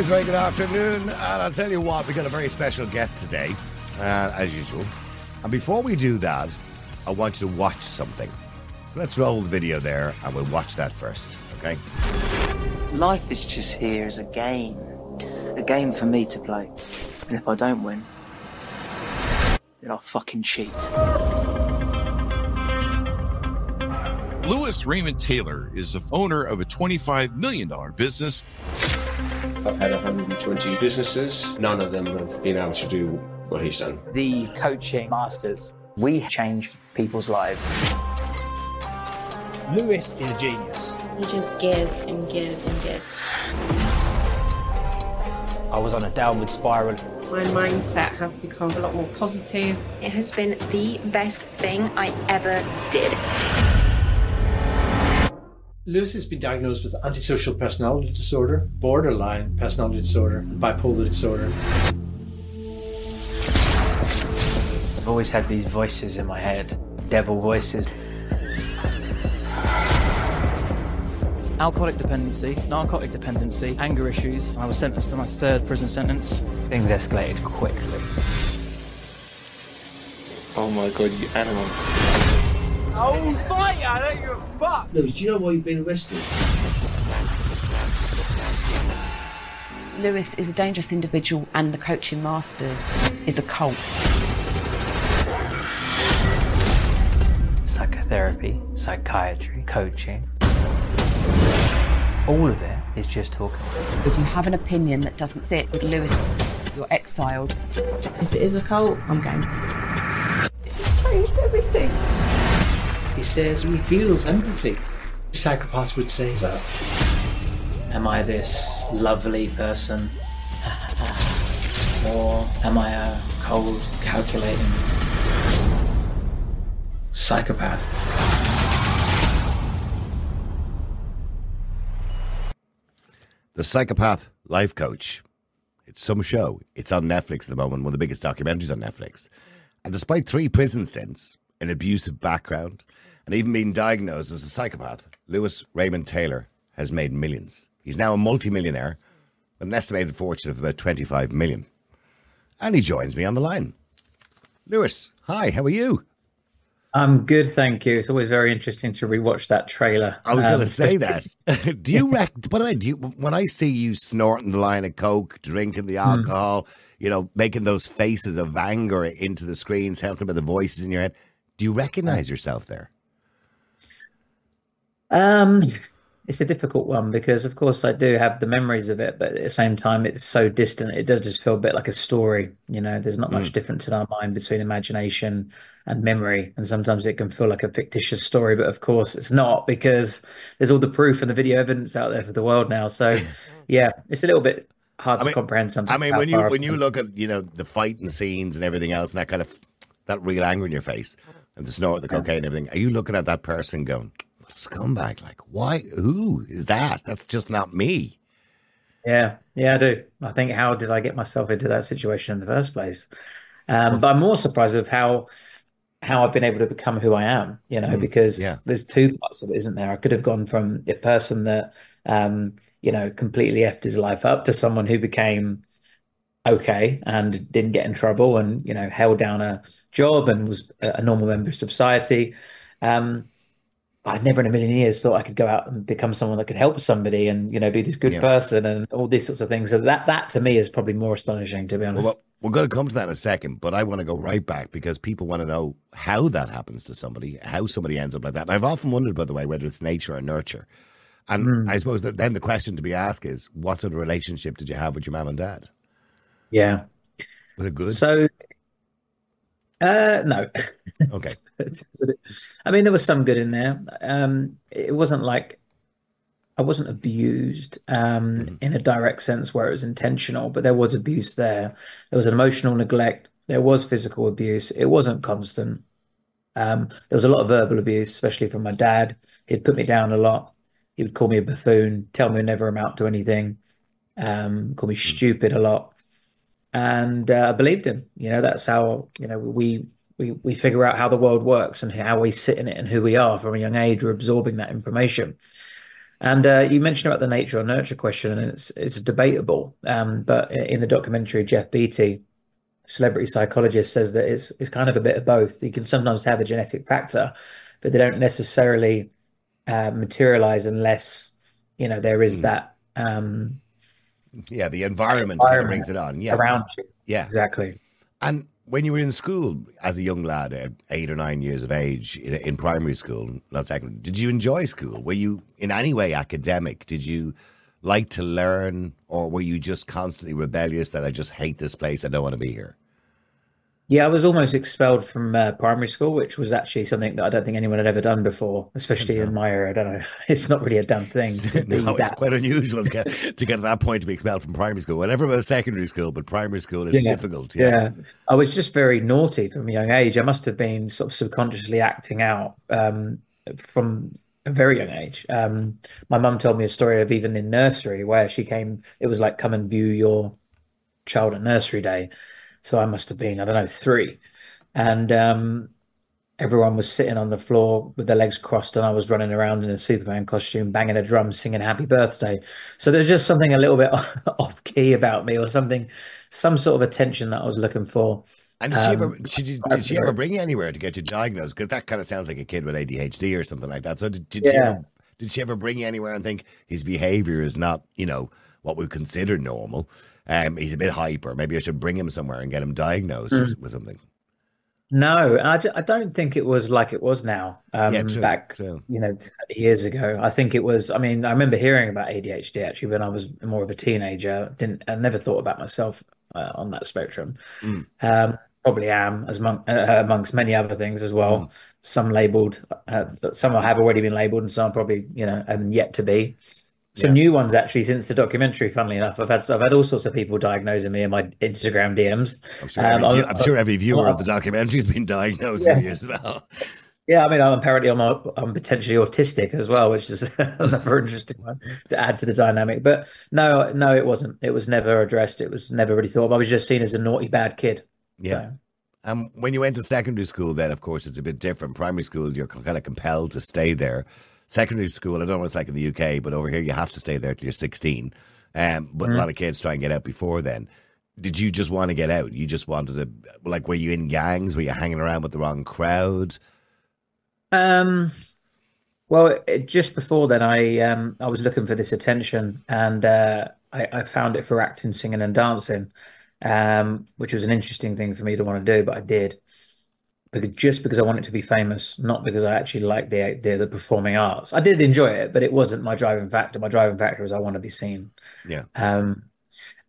It is very good afternoon, and I'll tell you what, we got a very special guest today, uh, as usual. And before we do that, I want you to watch something. So let's roll the video there, and we'll watch that first, okay? Life is just here as a game. A game for me to play. And if I don't win, then I'll fucking cheat. Lewis Raymond Taylor is the owner of a $25 million business. I've had 120 businesses. None of them have been able to do what he's done. The coaching masters, we change people's lives. Lewis is a genius. He just gives and gives and gives. I was on a downward spiral. My mindset has become a lot more positive. It has been the best thing I ever did. Lewis has been diagnosed with antisocial personality disorder, borderline personality disorder, and bipolar disorder. I've always had these voices in my head, devil voices. alcoholic dependency, narcotic dependency, anger issues. I was sentenced to my third prison sentence. Things escalated quickly. Oh my god, you animal. Oh, fight! I know you're fucked. Lewis, do you know why you've been arrested? Lewis is a dangerous individual, and the coaching masters is a cult. Psychotherapy, psychiatry, coaching. All of it is just talking. If you have an opinion that doesn't sit with Lewis, you're exiled. If it is a cult, I'm game. Changed everything. He says he feels empathy. The Psychopaths would say that. Am I this lovely person? or am I a cold, calculating psychopath? The Psychopath Life Coach. It's some show. It's on Netflix at the moment, one of the biggest documentaries on Netflix. And despite three prison stints, an abusive background, and even being diagnosed as a psychopath, Lewis Raymond Taylor has made millions. He's now a multimillionaire with an estimated fortune of about 25 million. And he joins me on the line. Lewis, hi, how are you? I'm good, thank you. It's always very interesting to rewatch that trailer. I was going Um, to say that. do you rec- by the way, do you when I see you snorting the line of coke, drinking the alcohol, you know, making those faces of anger into the screens, helping by the voices in your head, do you recognize yourself there? Um, it's a difficult one because, of course, I do have the memories of it, but at the same time, it's so distant. It does just feel a bit like a story. You know, there's not much difference in our mind between imagination and memory, and sometimes it can feel like a fictitious story, but of course, it's not because there's all the proof and the video evidence out there for the world now. So, yeah, it's a little bit hard I to mean- comprehend sometimes. I mean, when you when you look at you know the fighting scenes and everything else, and that kind of that real anger in your face, and the snort, the cocaine, and everything, are you looking at that person going, "What a scumbag! Like, why? Who is that? That's just not me." Yeah, yeah, I do. I think how did I get myself into that situation in the first place? Um, but I'm more surprised of how how I've been able to become who I am, you know, because yeah. there's two parts of it, isn't there? I could have gone from a person that um, you know, completely effed his life up to someone who became okay and didn't get in trouble and, you know, held down a job and was a normal member of society. Um, I never in a million years thought I could go out and become someone that could help somebody and you know be this good Yeah. person and all these sorts of things. So that that to me is probably more astonishing, to be honest. Well, we're going to come to that in a second, but I want to go right back because people want to know how that happens to somebody, how somebody ends up like that. And I've often wondered, by the way, whether it's nature or nurture. And Hmm. I suppose that then the question to be asked is, what sort of relationship did you have with your mom and dad? yeah. Was it good? So, uh, no. Okay. I mean, there was some good in there. Um, it wasn't like I wasn't abused um, in a direct sense where it was intentional, but there was abuse there. There was emotional neglect. There was physical abuse. It wasn't constant. Um, there was a lot of verbal abuse, especially from my dad. He'd put me down a lot. He would call me a buffoon, tell me I never amount to anything, um, call me stupid a lot. And uh, I believed him. You know, that's how, you know, we we we figure out how the world works and how we sit in it and who we are from a young age. We're absorbing that information. And uh, you mentioned about the nature or nurture question, and it's it's debatable. Um, but in the documentary, Jeff Beatty, celebrity psychologist, says that it's it's kind of a bit of both. You can sometimes have a genetic factor, but they don't necessarily uh, materialize unless you know there is mm. that. Um, yeah, the environment, environment brings it on. Yeah, around you. Yeah, exactly. And when you were in school as a young lad, at eight or nine years of age, in, in primary school, not secondary, did you enjoy school? Were you in any way academic? Did you like to learn, or were you just constantly rebellious that I just hate this place, I don't want to be here? Yeah, I was almost expelled from uh, primary school, which was actually something that I don't think anyone had ever done before, especially in my area. I don't know. It's not really a done thing. To no, it's quite unusual to get, to get to that point to be expelled from primary school. Whatever about secondary school, but primary school is yeah. difficult. Yeah. yeah. I was just very naughty from a young age. I must have been sort of subconsciously acting out um, from a very young age. Um, my mum told me a story of even in nursery where she came, it was like, come and view your child at nursery day so I must have been, I don't know, three. And um, everyone was sitting on the floor with their legs crossed, and I was running around in a Superman costume, banging a drum, singing Happy Birthday. So there's just something a little bit off key about me, or something, some sort of attention that I was looking for. And did she ever um, did, you, did she ever bring you anywhere to get you diagnosed? Because that kind of sounds like a kid with ADHD or something like that. So did, did yeah. she ever, did she ever bring you anywhere and think his behavior is not you know what we consider normal? Um, he's a bit hyper. Maybe I should bring him somewhere and get him diagnosed mm. with something. No, I, I don't think it was like it was now. Um, yeah, true, back true. you know years ago, I think it was. I mean, I remember hearing about ADHD actually when I was more of a teenager. Didn't I never thought about myself uh, on that spectrum. Mm. Um, probably am as mon- uh, amongst many other things as well. Mm. Some labelled, uh, some have already been labelled, and some probably you know and yet to be some yeah. new ones actually since the documentary. Funnily enough, I've had I've had all sorts of people diagnosing me in my Instagram DMs. I'm sure every, um, I'm, I'm sure every viewer of the documentary has been diagnosing yeah. you as well. Yeah, I mean, I'm apparently I'm, I'm potentially autistic as well, which is another interesting one to add to the dynamic. But no, no, it wasn't. It was never addressed. It was never really thought of. I was just seen as a naughty, bad kid. Yeah. So. Um, when you went to secondary school, then of course it's a bit different. Primary school, you're kind of compelled to stay there secondary school, I don't know what it's like in the UK, but over here you have to stay there till you're 16. Um, but mm. a lot of kids try and get out before then. Did you just want to get out? You just wanted to, like, were you in gangs? Were you hanging around with the wrong crowd? Um, well, it, just before then, I um, I was looking for this attention, and uh, I, I found it for acting, singing, and dancing, um, which was an interesting thing for me to want to do, but I did because just because I wanted to be famous, not because I actually liked the idea the performing arts. I did enjoy it, but it wasn't my driving factor. My driving factor was I want to be seen. Yeah. Um,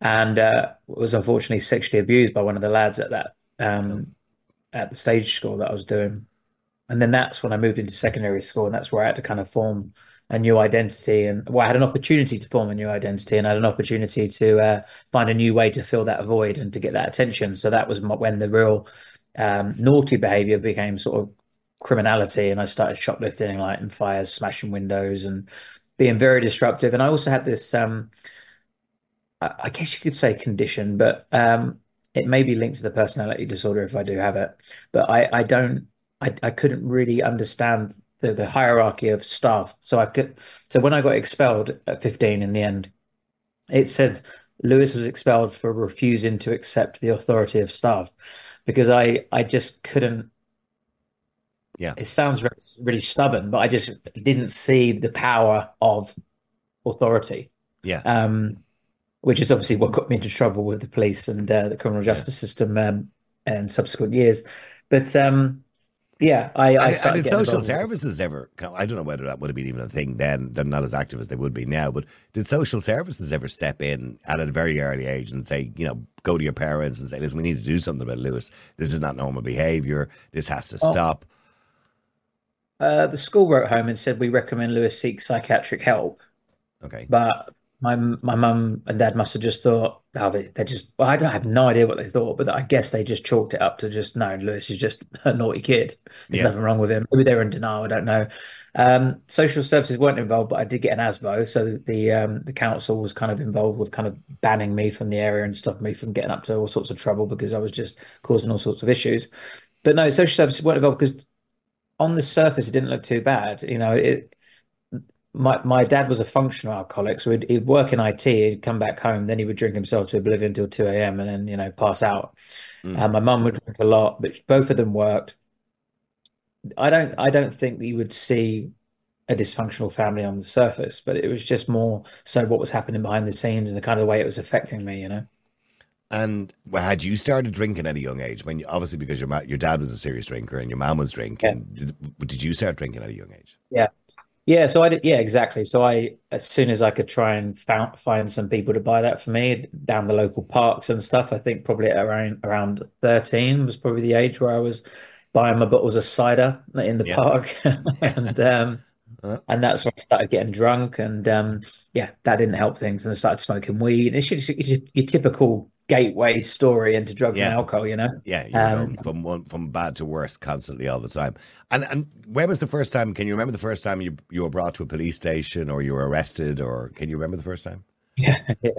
and uh, was unfortunately sexually abused by one of the lads at that um, at the stage school that I was doing. And then that's when I moved into secondary school, and that's where I had to kind of form a new identity, and well, I had an opportunity to form a new identity, and I had an opportunity to uh, find a new way to fill that void and to get that attention. So that was my, when the real um, naughty behavior became sort of criminality, and I started shoplifting, lighting fires, smashing windows, and being very disruptive. And I also had this, um, I, guess you could say, condition, but um, it may be linked to the personality disorder if I do have it. But I, I don't, I, I couldn't really understand the, the hierarchy of staff. So I could, so when I got expelled at 15 in the end, it said Lewis was expelled for refusing to accept the authority of staff because I I just couldn't. Yeah, it sounds really, really stubborn, but I just didn't see the power of authority. Yeah. Um, which is obviously what got me into trouble with the police and uh, the criminal justice yeah. system um, and subsequent years. But um, yeah, I, I and, and did social services ever? I don't know whether that would have been even a thing then. They're not as active as they would be now. But did social services ever step in at a very early age and say, you know, go to your parents and say, "Listen, we need to do something about Lewis. This is not normal behaviour. This has to oh. stop." Uh, the school wrote home and said we recommend Lewis seek psychiatric help. Okay, but my my mum and dad must have just thought, oh, they, they just. Well, I don't I have no idea what they thought, but I guess they just chalked it up to just no. Lewis is just a naughty kid. There's yeah. nothing wrong with him. Maybe they were in denial. I don't know. Um, social services weren't involved, but I did get an ASBO, so the um, the council was kind of involved with kind of banning me from the area and stopping me from getting up to all sorts of trouble because I was just causing all sorts of issues. But no, social services weren't involved because on the surface it didn't look too bad. You know, it my my dad was a functional alcoholic, so he'd, he'd work in IT, he'd come back home, then he would drink himself to oblivion till 2 a.m. and then, you know, pass out. Mm. Uh, my mum would drink a lot, but both of them worked. I don't I don't think that you would see a dysfunctional family on the surface, but it was just more so what was happening behind the scenes and the kind of way it was affecting me, you know. And well, had you started drinking at a young age? I mean, obviously because your ma- your dad was a serious drinker and your mom was drinking. Did, did you start drinking at a young age? Yeah. Yeah, so I did, yeah, exactly. So I, as soon as I could try and found, find some people to buy that for me down the local parks and stuff, I think probably around around 13 was probably the age where I was buying my bottles of cider in the Yeah. park. and um Uh. and that's when I started getting drunk and um yeah, that didn't help things. And I started smoking weed. It's just your, your typical gateway story into drugs Yeah. and alcohol, you know? Yeah, you're Um, going from one from bad to worse constantly all the time. And and when was the first time? Can you remember the first time you you were brought to a police station or you were arrested? Or can you remember the first time? Yeah, yeah.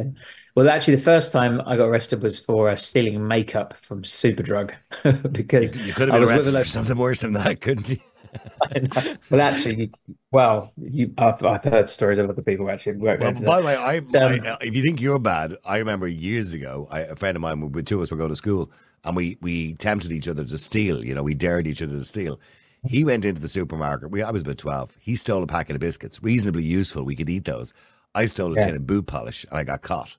Well, actually, the first time I got arrested was for uh, stealing makeup from Superdrug because You could have been arrested for something worse than that, couldn't you? Well, actually, well, you, I've, I've heard stories of other people actually Well, by that. the way, I, um, I- if you think you're bad, I remember years ago, I, a friend of mine, we two of us were going to school, and we we tempted each other to steal. You know, we dared each other to steal. He went into the supermarket. We, I was about twelve. He stole a packet of biscuits, reasonably useful. We could eat those. I stole a Yeah. tin of boot polish, and I got caught.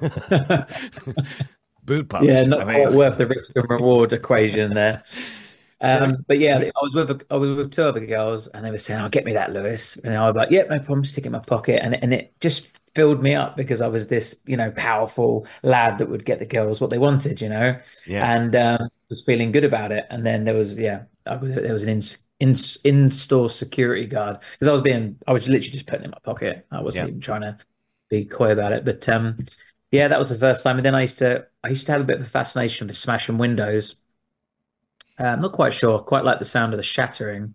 boot polish. yeah, not I mean, quite worth the risk and reward equation there. Um, but yeah, I was with a, I was with two other girls, and they were saying, "Oh, get me that, Lewis," and I was like, "Yep, no problem." Stick it in my pocket, and and it just filled me up because I was this, you know, powerful lad that would get the girls what they wanted, you know, Yeah. and um, was feeling good about it. And then there was, yeah, there was an in in in store security guard because I was being, I was literally just putting it in my pocket. I wasn't Yeah. even trying to be coy about it, but um, yeah, that was the first time. And then I used to, I used to have a bit of a fascination for smashing windows. Uh, I'm not quite sure. Quite like the sound of the shattering,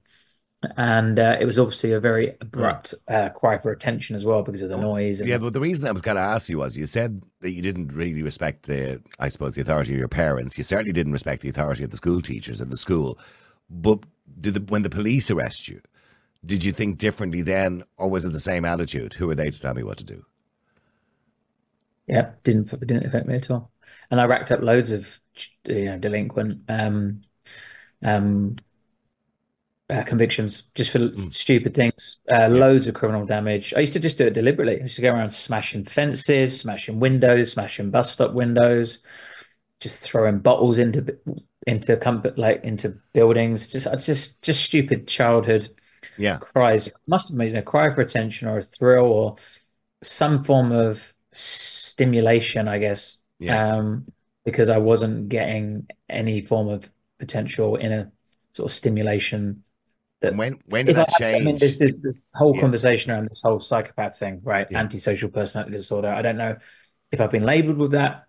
and uh, it was obviously a very abrupt uh, cry for attention as well because of the noise. And, Yeah, but the reason I was going to ask you was you said that you didn't really respect the, I suppose, the authority of your parents. You certainly didn't respect the authority of the school teachers in the school. But did the, when the police arrest you, did you think differently then, or was it the same attitude? Who are they to tell me what to do? Yeah, didn't didn't affect me at all. And I racked up loads of you know delinquent um um uh, convictions just for stupid things. Uh, loads of criminal damage. I used to just do it deliberately. I used to go around smashing fences, smashing windows, smashing bus stop windows, just throwing bottles into into comfort like into buildings. Just I just just stupid childhood Yeah, cries must have been a cry for attention or a thrill or some form of stimulation, I guess. Yeah. Um, because I wasn't getting any form of potential inner sort of stimulation. That when when did if I, that I mean, change? this is the whole Yeah. conversation around this whole psychopath thing, right? Yeah. Antisocial personality disorder. I don't know if I've been labeled with that,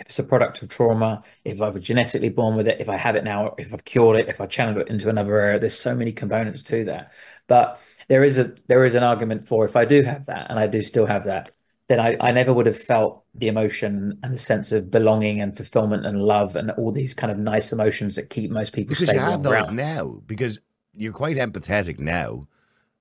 if it's a product of trauma, if I was genetically born with it, if I have it now, if I've cured it, if I channeled it into another area. There's so many components to that. But there is a there is an argument for if I do have that, and I do still have that, then I, I never would have felt the emotion and the sense of belonging and fulfillment and love and all these kind of nice emotions that keep most people because you have those now because you're quite empathetic now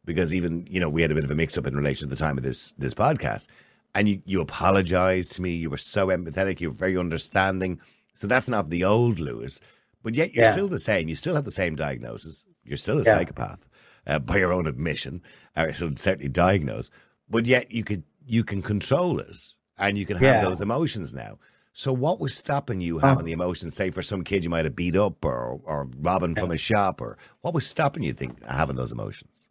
because even you know we had a bit of a mix up in relation to the time of this this podcast and you you apologized to me you were so empathetic you were very understanding so that's not the old lewis but yet you're Yeah. still the same you still have the same diagnosis you're still a Yeah. psychopath uh, by your own admission or so certainly diagnosed but yet you could you can control it and you can have Yeah. those emotions now so what was stopping you Um, having the emotions, say for some kid you might have beat up or or robbing from a shop or what was stopping you think having those emotions?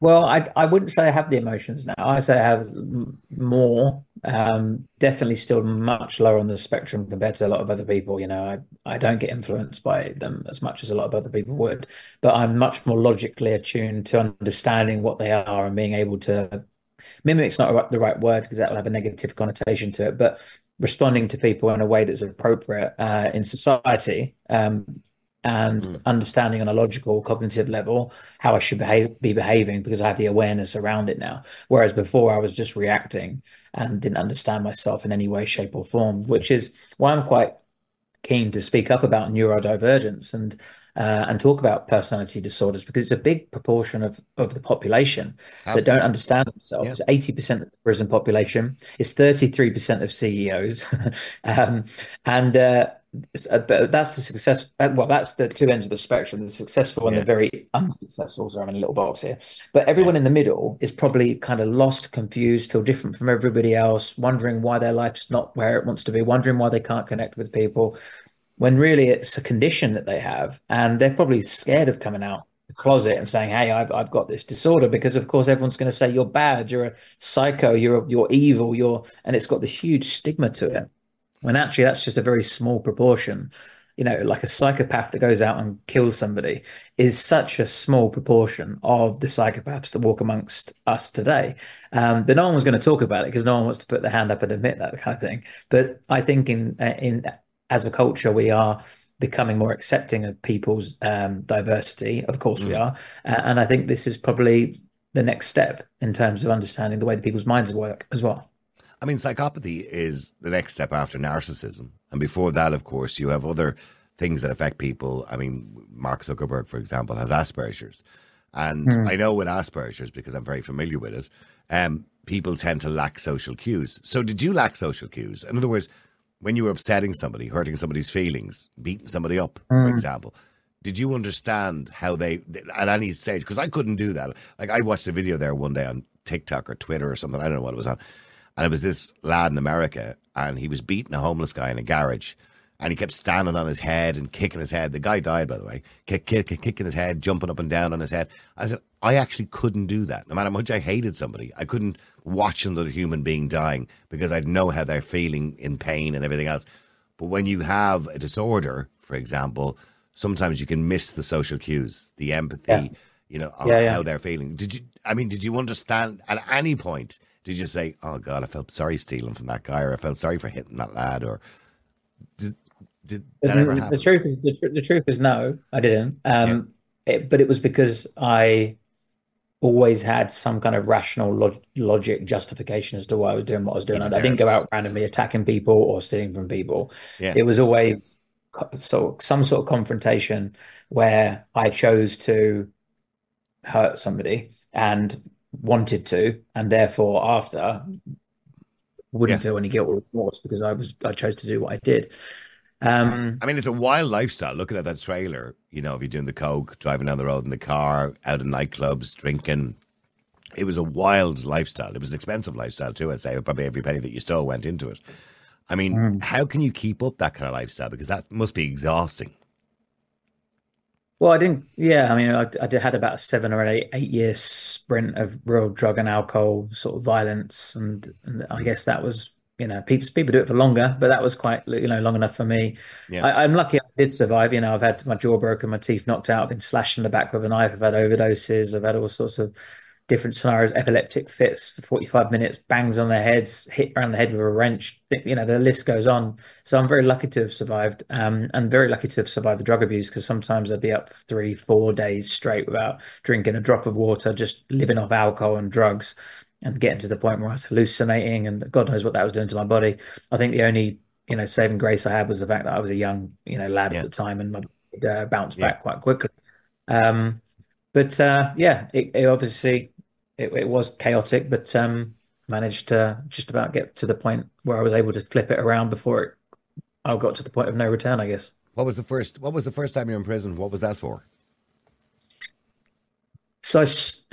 Well, I I wouldn't say I have the emotions now. I say I have more. Um, definitely still much lower on the spectrum compared to a lot of other people. You know, I I don't get influenced by them as much as a lot of other people would, but I'm much more logically attuned to understanding what they are and being able to mimic's not the right word because that'll have a negative connotation to it, but responding to people in a way that's appropriate uh, in society. Um, and Mm. understanding on a logical cognitive level how I should behave be behaving because I have the awareness around it now. Whereas before I was just reacting and didn't understand myself in any way, shape, or form, which is why I'm quite keen to speak up about neurodivergence and uh, and talk about personality disorders because it's a big proportion of, of the population Have- that don't understand themselves. Yeah. It's eighty percent of the prison population. It's thirty three percent of CEOs, um, and uh, uh, but that's the success. uh, Well, that's the two ends of the spectrum: the successful and Yeah. the very unsuccessful. So I'm in a little box here, but everyone in the middle is probably kind of lost, confused, feel different from everybody else, wondering why their life's not where it wants to be, wondering why they can't connect with people when really it's a condition that they have and they're probably scared of coming out the closet and saying hey I've, I've got this disorder because of course everyone's going to say you're bad you're a psycho you're you're evil you're and it's got this huge stigma to it. When actually that's just a very small proportion. You know like a psychopath that goes out and kills somebody is such a small proportion of the psychopaths that walk amongst us today. Um, but no one was going to talk about it because no one wants to put their hand up and admit that kind of thing. But i think in uh, in as a culture, we are becoming more accepting of people's um, diversity. Of course, we are, uh, and I think this is probably the next step in terms of understanding the way that people's minds work as well. I mean, psychopathy is the next step after narcissism. And before that, of course, you have other things that affect people. I mean, Mark Zuckerberg, for example, has Asperger's. And Hmm. I know with Asperger's, because I'm very familiar with it, um, people tend to lack social cues. So, did you lack social cues? In other words, when you were upsetting somebody, hurting somebody's feelings, beating somebody up, for Hmm. example, did you understand how they, at any stage, because I couldn't do that. Like, I watched a video there one day on TikTok or Twitter or something, I don't know what it was on. And it was this lad in America, and he was beating a homeless guy in a garage. And he kept standing on his head and kicking his head. The guy died, by the way, kick, kick, kicking his head, jumping up and down on his head. I said, I actually couldn't do that. No matter how much I hated somebody, I couldn't watch another human being dying because I'd know how they're feeling in pain and everything else. But when you have a disorder, for example, sometimes you can miss the social cues, the empathy, Yeah. you know, Yeah, yeah. how they're feeling. Did you, I mean, did you understand at any point? Did you say, oh God, I felt sorry stealing from that guy or I felt sorry for hitting that lad or did, did that ever the, happen? the truth is the, tr- the truth is no, I didn't. Um, it, but it was because I always had some kind of rational log- logic justification as to why I was doing what I was doing. I didn't go out randomly attacking people or stealing from people. Yeah. It was always so some sort of confrontation where I chose to hurt somebody and wanted to, and therefore after wouldn't Yeah. feel any guilt or remorse because I was I chose to do what I did. Um, I mean, it's a wild lifestyle. Looking at that trailer, you know, if you're doing the coke, driving down the road in the car, out in nightclubs, drinking, it was a wild lifestyle. It was an expensive lifestyle too. I'd say probably every penny that you stole went into it. I mean, Mm. how can you keep up that kind of lifestyle? Because that must be exhausting. Well, I didn't. Yeah, I mean, I, I had about a seven or eight eight year sprint of real drug and alcohol sort of violence, and, and I guess that was you know people people do it for longer, but that was quite you know long enough for me. Yeah. I, I'm lucky I did survive. You know, I've had my jaw broken, my teeth knocked out, I've been slashed in the back with a knife, I've had overdoses, I've had all sorts of different scenarios, epileptic fits for 45 minutes, bangs on their heads, hit around the head with a wrench. You know, the list goes on. So I'm very lucky to have survived, um, and very lucky to have survived the drug abuse because sometimes I'd be up three, four days straight without drinking a drop of water, just living off alcohol and drugs, and getting to the point where I was hallucinating, and God knows what that was doing to my body. I think the only you know saving grace I had was the fact that I was a young you know lad Yeah. at the time, and my body uh, bounced Yeah. back quite quickly. Um, but uh, yeah, it, it obviously it, it was chaotic, but um, managed to just about get to the point where I was able to flip it around before it, I got to the point of no return, I guess. What was the first? What was the first time you were in prison? What was that for? So, I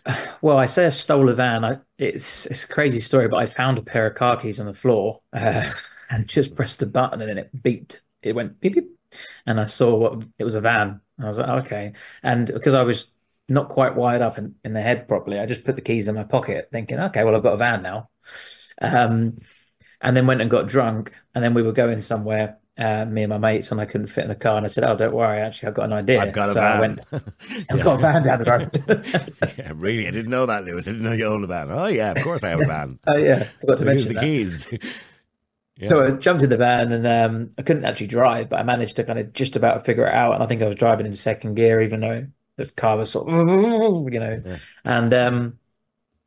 well, I say I stole a van. I, it's it's a crazy story, but I found a pair of car keys on the floor uh, and just pressed a button and it beeped. It went beep beep, and I saw what it was a van. I was like, okay. And because I was not quite wired up in, in the head properly, I just put the keys in my pocket, thinking, okay, well, I've got a van now. Um, and then went and got drunk, and then we were going somewhere. Uh, me and my mates, and I couldn't fit in the car. And I said, "Oh, don't worry, actually, I've got an idea." I've got a so I van. went, I've got a van down the road. yeah, really, I didn't know that, Lewis. I didn't know you owned a van. Oh yeah, of course I have a van. Oh yeah, I forgot to mention the that. keys. Yeah. So I jumped in the van and um, I couldn't actually drive, but I managed to kind of just about figure it out. And I think I was driving in second gear, even though the car was sort of, you know. Yeah. And um,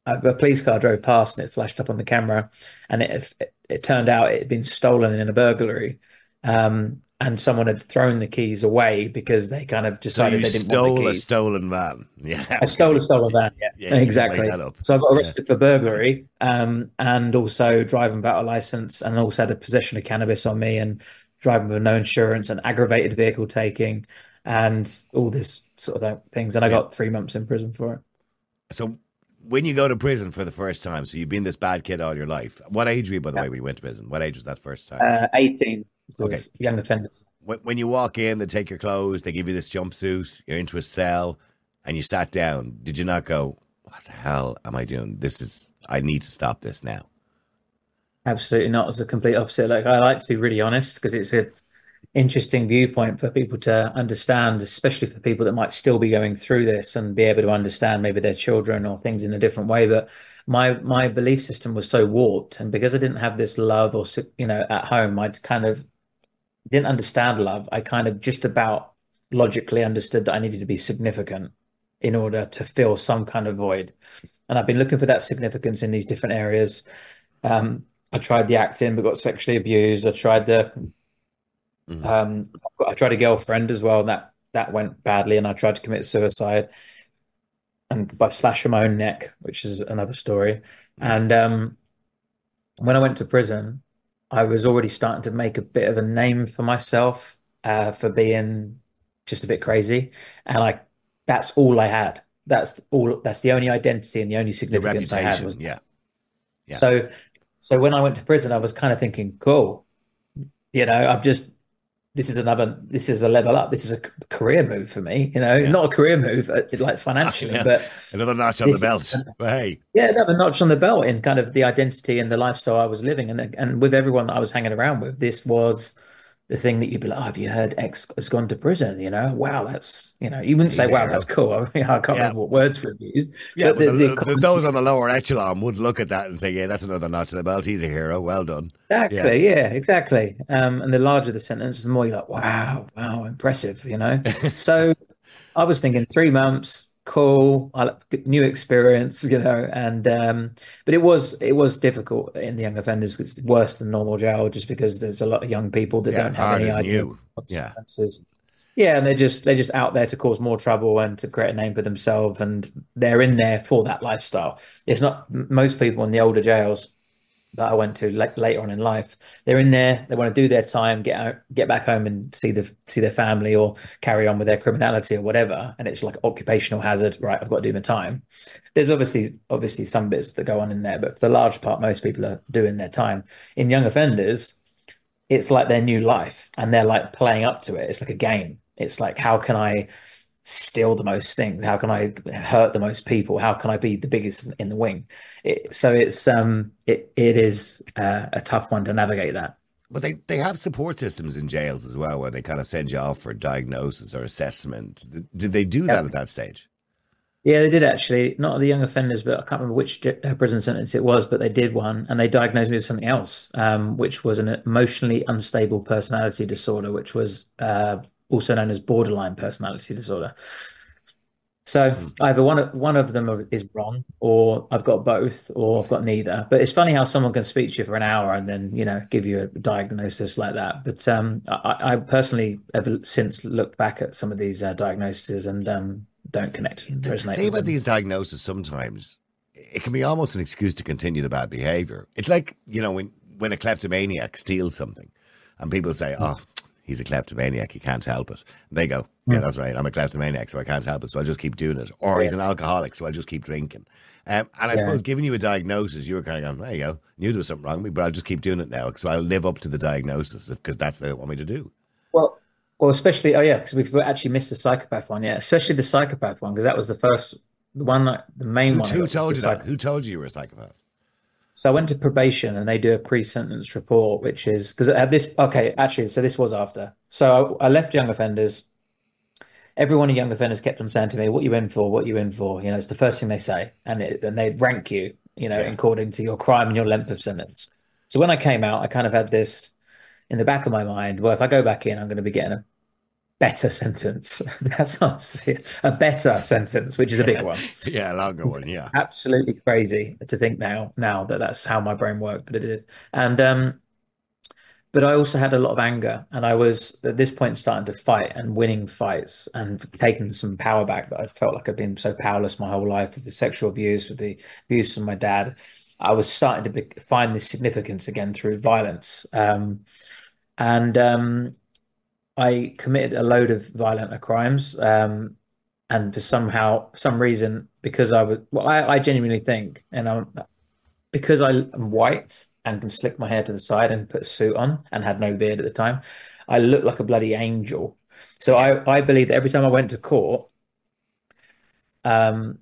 a, a police car drove past and it flashed up on the camera. And it, it, it turned out it had been stolen in a burglary um, and someone had thrown the keys away because they kind of decided so they didn't stole want the keys. a stolen van. Yeah, I stole a stolen van. Yeah, yeah exactly. So I got arrested yeah. for burglary um, and also driving without a license, and also had a possession of cannabis on me and driving with no insurance and aggravated vehicle taking and all this sort of things. And I yeah. got three months in prison for it. So when you go to prison for the first time, so you've been this bad kid all your life. What age were you, by the yeah. way, when you went to prison? What age was that first time? Uh, 18. Okay. Young offenders. when, when you walk in, they take your clothes, they give you this jumpsuit, you're into a cell, and you sat down. Did you not go, what the hell am I doing? This is, I need to stop this now. Absolutely not. It's the complete opposite. Like I like to be really honest because it's a interesting viewpoint for people to understand, especially for people that might still be going through this and be able to understand maybe their children or things in a different way. But my my belief system was so warped, and because I didn't have this love or you know at home, I'd kind of didn't understand love. I kind of just about logically understood that I needed to be significant in order to fill some kind of void. And I've been looking for that significance in these different areas. Um, I tried the acting, but got sexually abused. I tried the, Mhm. um, I tried a girlfriend as well, and that that went badly. And I tried to commit suicide, and by slashing my own neck, which is another story. And um, when I went to prison, I was already starting to make a bit of a name for myself uh, for being just a bit crazy, and I that's all I had. That's all. That's the only identity and the only significance I had was yeah. Yeah. so, so when I went to prison, I was kind of thinking, cool, you know, I'm just, this is another, this is a level up. This is a career move for me, you know, Yeah. not a career move, uh, like financially, Yeah. but Another notch on the belt. But hey, yeah, another notch on the belt in kind of the identity and the lifestyle I was living. And, and with everyone that I was hanging around with, this was the thing that you'd be like, oh, have you heard X has gone to prison? You know, wow, that's, you know, you wouldn't say, wow, that's cool. I, mean, I can't Yeah. remember what words were used. yeah, But but the- the, the those on the lower echelon would look at that and say, yeah, that's another notch on the belt. He's a hero. Well done. Exactly. Yeah, exactly. Um, and the larger the sentence, the more you're like, wow, wow, impressive, you know? So I was thinking three months, cool, I new experience, you know, and um, but it was it was difficult in the young offenders. It's worse than normal jail just because there's a lot of young people that Yeah, don't have any idea of Yeah. Yeah, and they're just they're just out there to cause more trouble and to create a name for themselves, and they're in there for that lifestyle. It's not most people in the older jails that I went to la- later on in life. They're in there. They want to do their time, get out, get back home, and see the see their family, or carry on with their criminality or whatever. And it's like occupational hazard. Right, I've got to do my time. There's obviously obviously some bits that go on in there, but for the large part, most people are doing their time. In young offenders, it's like their new life, and they're like playing up to it. It's like a game. It's like how can I steal the most things? How can I hurt the most people? How can I be the biggest in the wing? It, so it's um it it is uh, a tough one to navigate that. But they, they have support systems in jails as well where they kind of send you off for diagnosis or assessment. Did- they do that Yeah. at that stage? Yeah, they did actually. Not the young offenders, but I can't remember which uh, prison sentence it was, but they did one, and they diagnosed me with something else, um, which was an emotionally unstable personality disorder, which was uh, also known as borderline personality disorder. So either one of one of them is wrong, or I've got both, or I've got neither. But it's funny how someone can speak to you for an hour and then you know give you a diagnosis like that. But um, I, I personally have since looked back at some of these uh, diagnoses and um, don't connect The, the thing about these diagnoses sometimes, it can be almost an excuse to continue the bad behavior. It's like, you know, when, when a kleptomaniac steals something and people say, oh, he's a kleptomaniac, he can't help it. And they go, yeah, that's right, I'm a kleptomaniac, so I can't help it, so I'll just keep doing it. Or he's an alcoholic, so I'll just keep drinking. Um, and I Yeah. suppose giving you a diagnosis, you were kind of going, there you go, knew there was something wrong with me, but I'll just keep doing it now, so I'll live up to the diagnosis because that's what they want me to do. Well, well, especially oh yeah, because we've actually missed the psychopath one. Yeah, especially the psychopath one because that was the first the one, that, the main Who, one. Who told you that? Who told you you were a psychopath? So I went to probation and they do a pre-sentence report, which is because had this. Okay, actually, so this was after. So I, I left young offenders. Everyone in young offenders kept on saying to me, "What you in for? What you in for?" You know, it's the first thing they say, and it, and they rank you, you know, Yeah. according to your crime and your length of sentence. So when I came out, I kind of had this in the back of my mind. Well, if I go back in, I'm going to be getting a better sentence. That's not a better sentence, which is a big one yeah, a longer one, yeah. absolutely crazy to think now now that that's how my brain worked, but it did. And um, but I also had a lot of anger, and I was at this point starting to fight and winning fights and taking some power back that I felt like I'd been so powerless my whole life with the sexual abuse, with the abuse from my dad. I was starting to be, find this significance again through violence, um, and um, I committed a load of violent crimes. Um, and for somehow some reason because I was well, I, I genuinely think, and I'm because I am white and can slick my hair to the side and put a suit on and had no beard at the time, I looked like a bloody angel. So I, I believe that every time I went to court, um,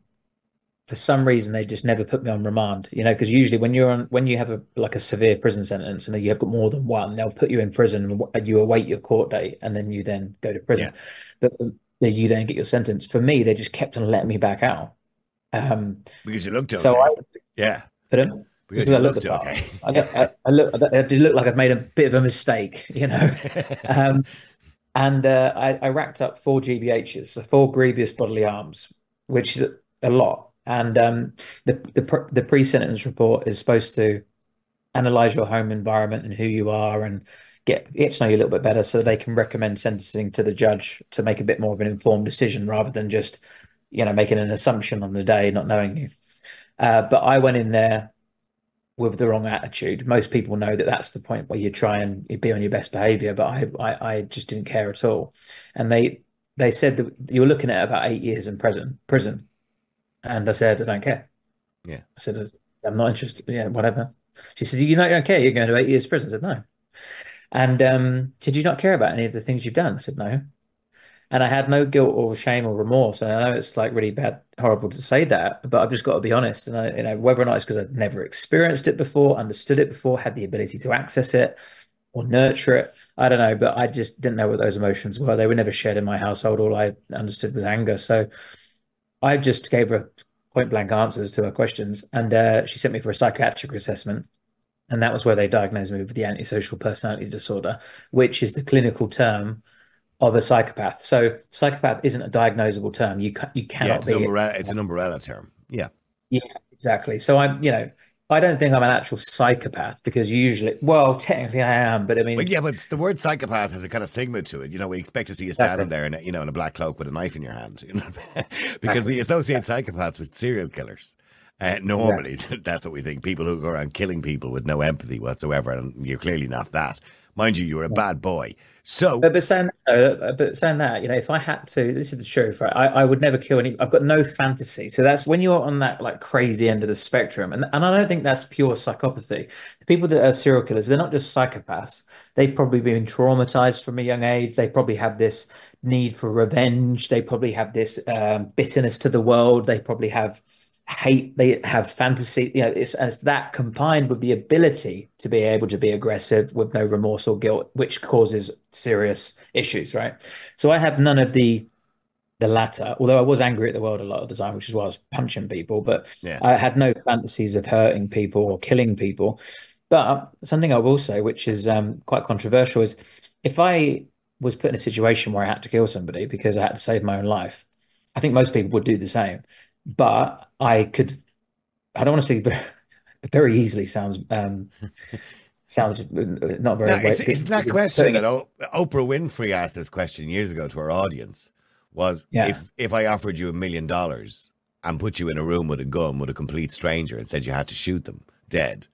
for some reason they just never put me on remand, you know, because usually when you're on when you have a like a severe prison sentence and you have got more than one, they'll put you in prison and you await your court date and then you then go to prison. Yeah. But you then get your sentence. For me, they just kept on letting me back out. Um, because you looked okay. So I, yeah. But because, I looked, looked okay. I, I, I, look, I did look like I've made a bit of a mistake, you know. um, and uh, I, I, racked up four GBHs, so four grievous bodily harms, which is a, a lot. And um, the the, the pre-sentence report is supposed to analyze your home environment and who you are, and get get to know you a little bit better, so they can recommend sentencing to the judge to make a bit more of an informed decision rather than just you know making an assumption on the day, not knowing you. Uh, but I went in there with the wrong attitude. Most people know that that's the point where you try and be on your best behavior, but I, I, I just didn't care at all. And they they said that you were looking at about eight years in prison prison, and I said I don't care. Yeah, I said I'm not interested. Yeah, whatever. She said you not don't care. You're going to eight years prison. I said no. And um, did you not care about any of the things you've done? I said, no. And I had no guilt or shame or remorse. And I know it's like really bad, horrible to say that, but I've just got to be honest. And I, you know, whether or not it's because I've never experienced it before, understood it before, had the ability to access it or nurture it, I don't know. But I just didn't know what those emotions were. They were never shared in my household. All I understood was anger. So I just gave her point blank answers to her questions. And uh, she sent me for a psychiatric assessment and that was where they diagnosed me with the antisocial personality disorder, which is the clinical term of a psychopath. So psychopath isn't a diagnosable term. You ca- you cannot yeah, it's be. An umbrella, it's an umbrella term. Yeah. Yeah, exactly. So I'm, you know, I don't think I'm an actual psychopath because usually, well, technically I am, but I mean, but yeah, but the word psychopath has a kind of stigma to it. You know, we expect to see you standing exactly. there in, a, you know, in a black cloak with a knife in your hand, you know, because we associate psychopaths with serial killers. Uh, normally, yeah. that's what we think. People who go around killing people with no empathy whatsoever, and you're clearly not that. Mind you, you're a bad boy. So, but, but saying uh, but saying that, you know, if I had to, this is the truth, right? I, I would never kill any. I've got no fantasy. So that's when you're on that like crazy end of the spectrum, and and I don't think that's pure psychopathy. The people that are serial killers, they're not just psychopaths. They've probably been traumatized from a young age. They probably have this need for revenge. They probably have this um, bitterness to the world. They probably have hate they have fantasy you know it's as that combined with the ability to be able to be aggressive with no remorse or guilt which causes serious issues right? So i have none of the the latter although i was angry at the world a lot of the time which is why i was punching people but yeah. i had no fantasies of hurting people or killing people. But something i will say which is um, quite controversial is if i was put in a situation where i had to kill somebody because i had to save my own life i think most people would do the same but I could. I don't want to say very, very easily sounds um, sounds not very. No, it's, it's that question that o- Oprah Winfrey asked this question years ago to her audience. Was yeah. if if I offered you a million dollars and put you in a room with a gun with a complete stranger and said you had to shoot them dead,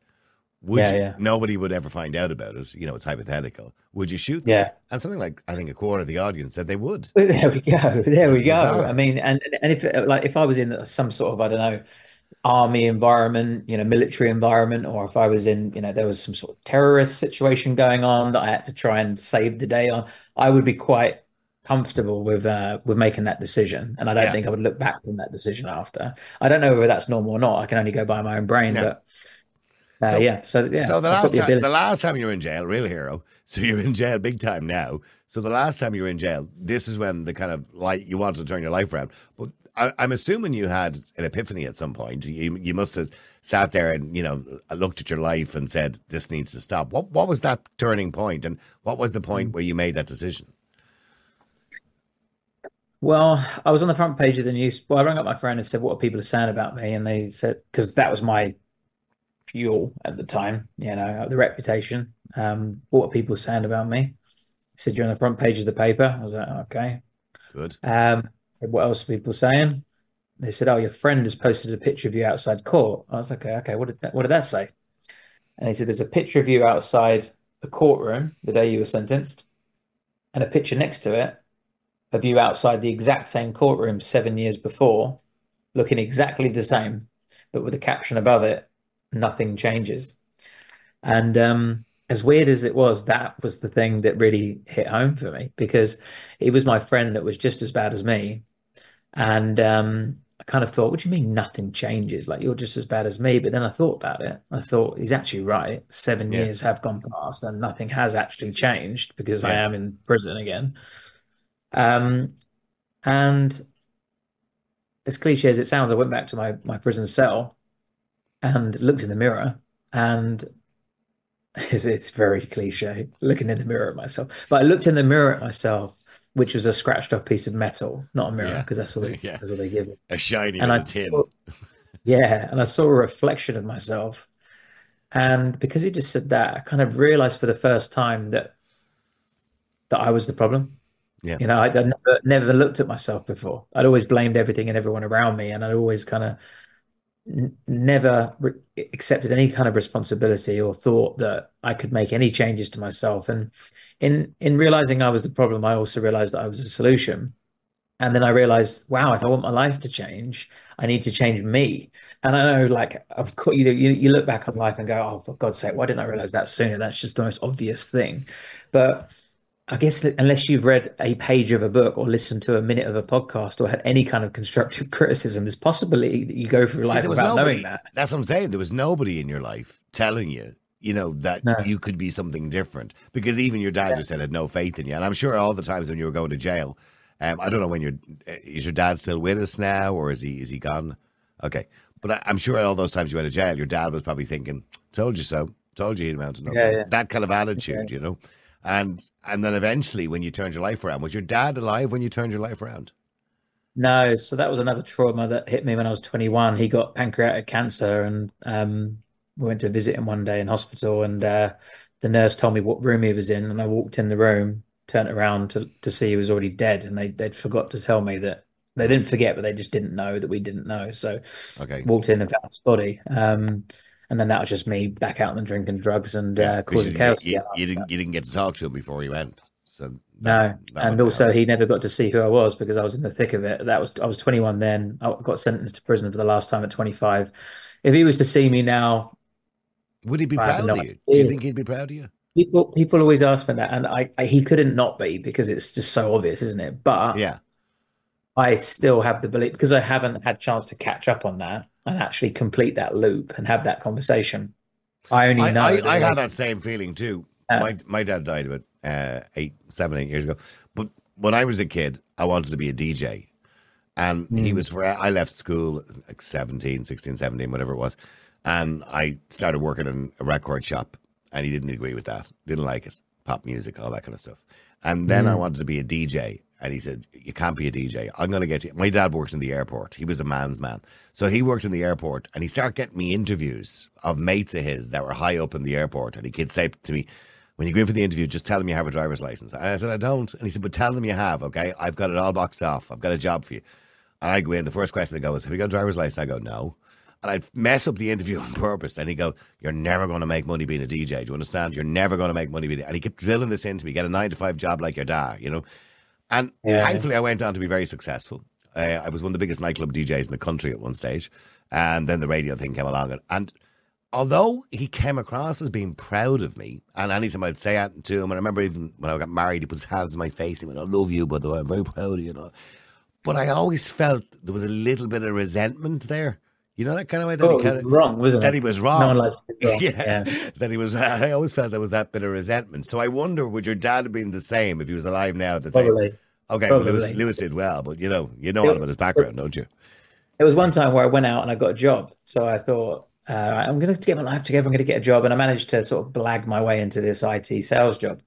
would yeah, you, yeah. nobody would ever find out about it? You know, it's hypothetical. Would you shoot them? Yeah. And something like I think a quarter of the audience said they would. There we go. There we go. I mean, and and if like if I was in some sort of I don't know army environment, you know, military environment, or if I was in, you know, there was some sort of terrorist situation going on that I had to try and save the day on, I would be quite comfortable with uh with making that decision and i don't yeah. think i would look back on that decision after i don't know whether that's normal or not i can only go by my own brain but uh, so, yeah. So yeah. So the last the time, the last time you were in jail, real hero. So you're in jail big time now. So the last time you were in jail, this is when the kind of light you wanted to turn your life around. But I, am assuming you had an epiphany at some point. You you must have sat there and you know looked at your life and said this needs to stop. What what was that turning point, and what was the point where you made that decision? Well, I was on the front page of the news. Well, I rang up my friend and said, "What are people saying about me?" And they said, because that was my fuel at the time, you know, the reputation. Um, what are people saying about me? He said, You're on the front page of the paper. I was like, Okay. Good. Um, said, What else are people saying? They said, Oh, your friend has posted a picture of you outside court. I was like, Okay, okay, what did that what did that say? And he said, There's a picture of you outside the courtroom the day you were sentenced, and a picture next to it of you outside the exact same courtroom seven years before, looking exactly the same, but with a caption above it, nothing changes. And um, as weird as it was, that was the thing that really hit home for me because it was my friend that was just as bad as me. And um, I kind of thought, what do you mean nothing changes? Like you're just as bad as me. But then I thought about it. I thought he's actually right. Seven Yeah. years have gone past and nothing has actually changed because I am in prison again. Um, and as cliche as it sounds, I went back to my my prison cell and looked in the mirror and it's, it's very cliche looking in the mirror at myself. But I looked in the mirror at myself, which was a scratched off piece of metal, not a mirror, Yeah. because that's all they, Yeah. that's what they give it. A shiny And I tin. saw- yeah, and I saw a reflection of myself. And because he just said that, I kind of realized for the first time that that I was the problem. Yeah. You know, I'd, I'd never never looked at myself before. I'd always blamed everything and everyone around me, and I'd always kind of n- never re accepted any kind of responsibility or thought that I could make any changes to myself. And in in realizing I was the problem, I also realized that I was a solution. And then I realized, wow, if I want my life to change, I need to change me. And I know, like, of course, you, you you look back on life and go, oh, for God's sake, why didn't I realize that sooner? That's just the most obvious thing. But I guess unless you've read a page of a book or listened to a minute of a podcast or had any kind of constructive criticism, there's possibility that you go through life was without nobody. knowing that. That's what I'm saying. There was nobody in your life telling you, you know, that No. you could be something different. Because even your dad just said had no faith in you. And I'm sure all the times when you were going to jail, um, I don't know when you're. Is your dad still with us now, or is he is he gone? Okay, but I, I'm sure at all those times you went to jail, your dad was probably thinking, "Told you so. Told you he'd amount to nothing." Yeah, yeah. That kind of attitude, you know. And and then eventually, when you turned your life around, was your dad alive when you turned your life around? No, so that was another trauma that hit me when I was 21. He got pancreatic cancer, and um, we went to visit him one day in hospital, and uh, the nurse told me what room he was in, and I walked in the room, turned around to to see he was already dead, and they they'd forgot to tell me that they didn't forget, but they just didn't know that we didn't know. So Okay. walked in and found his body, um, and then that was just me back out and drinking drugs and uh, 'cause causing chaos. didn't, you, you didn't. You didn't get to talk to him before he went. So No, that- that and also help. he never got to see who I was because I was in the thick of it. That was I was 21 then. I got sentenced to prison for the last time at 25. If he was to see me now, would he be proud of you? Do you think he'd be proud of you? people people always ask me that, and I, I he couldn't not be because it's just so obvious, isn't it? But Yeah. I still have the belief because I haven't had chance to catch up on that and actually complete that loop and have that conversation. I only I, know I, I I- had that same feeling too. Uh, my my dad died about uh, eight, seven, eight years ago. But when I was a kid, I wanted to be a DJ. And he Mm. was for I left school like 17, 16, 17, whatever it was. And I started working in a record shop and he didn't agree with that. Didn't like it. Pop music, all that kind of stuff. And then I Mm. wanted to be a DJ. And he said, You can't be a DJ. I'm going to get you. My dad worked in the airport. He was a man's man. So he worked in the airport and he started getting me interviews of mates of his that were high up in the airport. And he could say to me, When you go in for the interview, just tell them you have a driver's license. And I said, I don't. And he said, But tell them you have, okay? I've got it all boxed off. I've got a job for you. And I go in. The first question they go is, Have you got a driver's license? I go, No. And I'd mess up the interview on purpose. And he'd go, You're never going to make money being a DJ. Do you understand? You're never going to make money being. And he kept drilling this into me. Get a nine to five job like your dad, you know. And Yeah. thankfully, I went on to be very successful. Uh, I was one of the biggest nightclub DJs in the country at one stage, and then the radio thing came along. And, and although he came across as being proud of me, and anytime I'd say anything to him, and I remember even when I got married, he put his hands in my face. He went, "I love you, by the way. I'm very proud of you." And all. But I always felt there was a little bit of resentment there. You know that kind of way that Oh, he was kind of wrong, wasn't that it? he was No wrong. one likes to be wrong. yeah, Yeah. that he was. I always felt there was that bit of resentment. So I wonder, would your dad have been the same if he was alive now? Say, Probably. okay, well, Lewis, Lewis did well, but you know, you know all It- about his background, don't you? It was one time where I went out and I got a job. So I thought, uh, I'm going to get my life together. I'm going to get a job. And I managed to sort of blag my way into this IT sales job.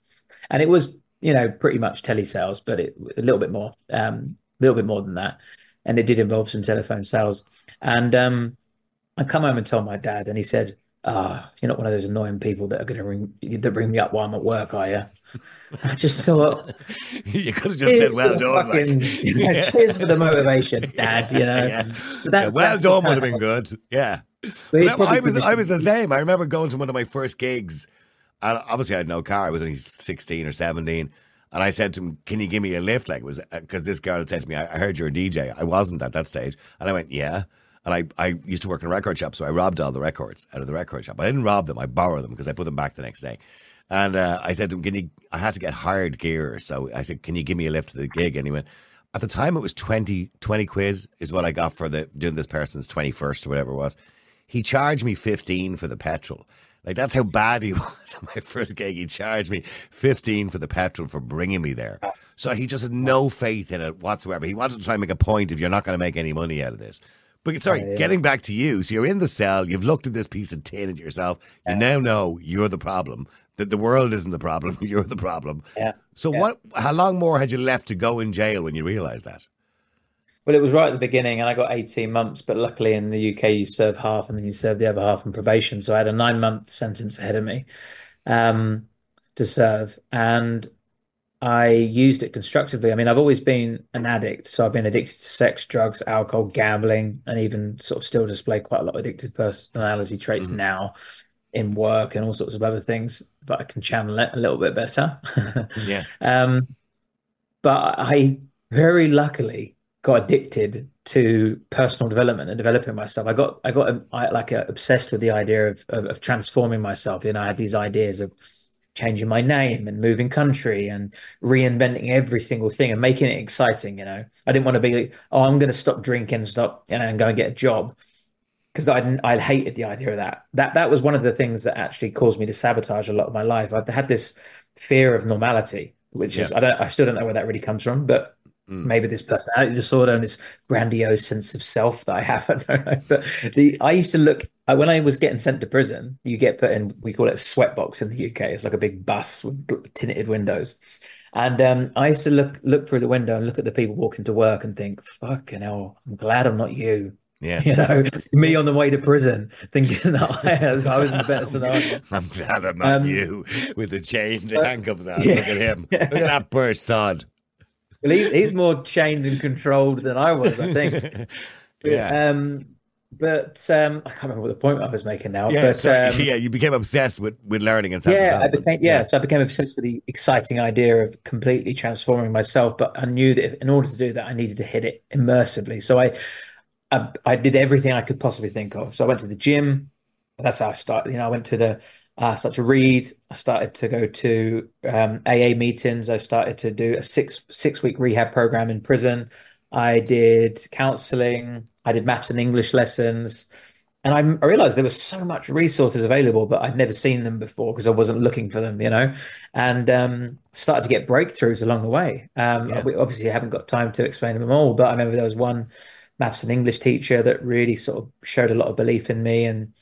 And it was, you know, pretty much telesales, but it, a little bit more, um, a little bit more than that. And it did involve some telephone sales. And um, I come home and told my dad, and he said, ah, you're not one of those annoying people that are going to ring that bring me up while I'm at work, are you? I just thought you could have just said, "Well done." fucking- like. you know, cheers for the motivation, Dad. You know, Yeah. so that's well that's done would have been good. Yeah. But it's Well, I was I was the same. I remember going to one of my first gigs, and obviously I had no car. I was only sixteen or seventeen, and I said to him, "Can you give me a lift?" Like it was because this girl had said to me, "I heard you're a DJ." I wasn't at that stage, and I went, "Yeah." And I, I used to work in a record shop, so I robbed all the records out of the record shop. I didn't rob them; I borrowed them because I put them back the next day. And uh, I said to him, "Can you?" I had to get hired gear, so I said, "Can you give me a lift to the gig?" And he went. At the time, it was 20, 20 quid is what I got for the doing this person's twenty first or whatever it was he charged me 15 for the petrol. Like that's how bad he was my first gig. He charged me 15 for the petrol for bringing me there. So he just had no faith in it whatsoever. He wanted to try and make a point if you're not going to make any money out of this. But sorry, Yeah, yeah. getting back to you. So you're in the cell. You've looked at this piece of tin at yourself. You now know you're the problem. That the world isn't the problem. You're the problem. Yeah. So Yeah. what? How long more had you left to go in jail when you realised that? Well, it was right at the beginning, and I got 18 months. But luckily, in the UK, you serve half, and then you serve the other half on probation. So I had a nine-month sentence ahead of me um, to serve, and I used it constructively. I mean, I've always been an addict, so I've been addicted to sex, drugs, alcohol, gambling, and even sort of still display quite a lot of addictive personality traits now in work and all sorts of other things. But I can channel it a little bit better. Yeah. Um, but I very luckily got addicted to personal development and developing myself. I got I got I, like uh, obsessed with the idea of, of of transforming myself. You know, I had these ideas of changing my name and moving country and reinventing every single thing and making it exciting. You know, I didn't want to be like, oh, I'm going to stop drinking, stop, you know, and go and get a job because I I hated the idea of that. That that was one of the things that actually caused me to sabotage a lot of my life. I've had this fear of normality, which is I don't I still don't know where that really comes from, but mm. maybe this personality disorder and this grandiose sense of self that I have. I don't know, but the I used to look I- when I was getting sent to prison. You get put in we call it a sweatbox in the UK. It's like a big bus with tinted windows. And um, I used to look look through the window and look at the people walking to work and think, "Fucking hell! I'm glad I'm not you." Yeah. You know, me on the way to prison, thinking that I, I was in the better scenario. I'm glad I'm not Um, you with the chain, the but- handcuffs on. yeah. Look at him. Look at that poor sod. Well, he, he's more chained and controlled than I was, I think. Yeah. Um, but um, I can't remember what the point I was making now. Yeah, but so, um, yeah, you became obsessed with, with learning and yeah, I became yeah, so I became obsessed with the exciting idea of completely transforming myself. But I knew that if, in order to do that, I needed to hit it immersively. So I, I, I did everything I could possibly think of. So I went to the gym. That's how I started. You know, I went to the uh, started to read. I started to go to um, AA meetings. I started to do a six six week rehab program in prison. I did counseling. I did maths and English lessons. And I, I realized there was so much resources available, but I'd never seen them before because I wasn't looking for them, you know, and um, started to get breakthroughs along the way. Um, Yeah. We obviously haven't got time to explain them all, but I remember there was one maths and English teacher that really sort of showed a lot of belief in me and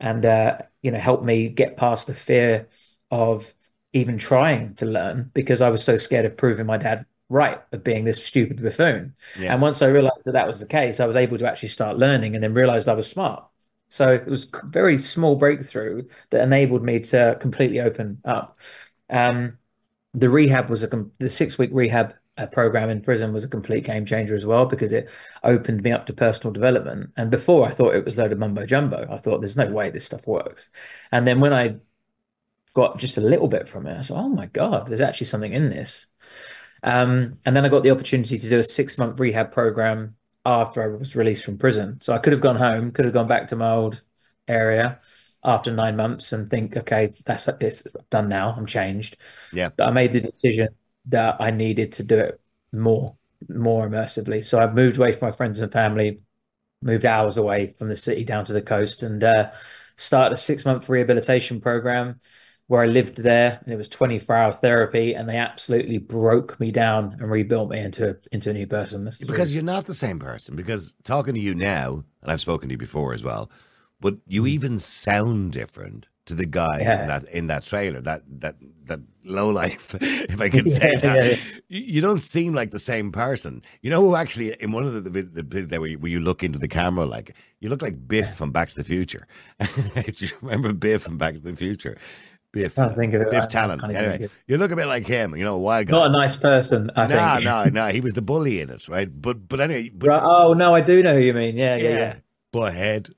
and uh, you know helped me get past the fear of even trying to learn because I was so scared of proving my dad right of being this stupid buffoon. Yeah. And once I realized that that was the case, I was able to actually start learning and then realized I was smart. So it was a very small breakthrough that enabled me to completely open up. Um, the rehab was a com- the six week rehab uh, program in prison was a complete game changer as well because it opened me up to personal development. And before I thought it was a load of mumbo jumbo. I thought there's no way this stuff works. And then when I got just a little bit from it, I thought, oh my God, there's actually something in this. Um, and then I got the opportunity to do a six month rehab program after I was released from prison. So I could have gone home, could have gone back to my old area after nine months and think, okay, that's it's done now. I'm changed. Yeah. But I made the decision that I needed to do it more, more immersively. So I've moved away from my friends and family, moved hours away from the city down to the coast, and uh, started a six month rehabilitation program where I lived there, and it was 24 hour therapy, and they absolutely broke me down and rebuilt me into into a new person. That's Because you're not the same person. Because talking to you now, and I've spoken to you before as well, but you Mm. even sound different to the guy Yeah. in that in that trailer. That that that low life, if I can say Yeah, that. yeah. You, don't seem like the same person. You know who actually in one of the the, the where you, where you look into the camera like you look like Biff from Back to the Future. Do you remember Biff from Back to the Future? Biff, Can't think of it. Biff I Tannen. Anyway, you look a bit like him. You know, a wild guy. Not a nice person, I no, think. no, no. He was the bully in it, right? But but anyway, but Right. Oh no, I do know who you mean. Yeah, yeah, yeah, yeah. but head.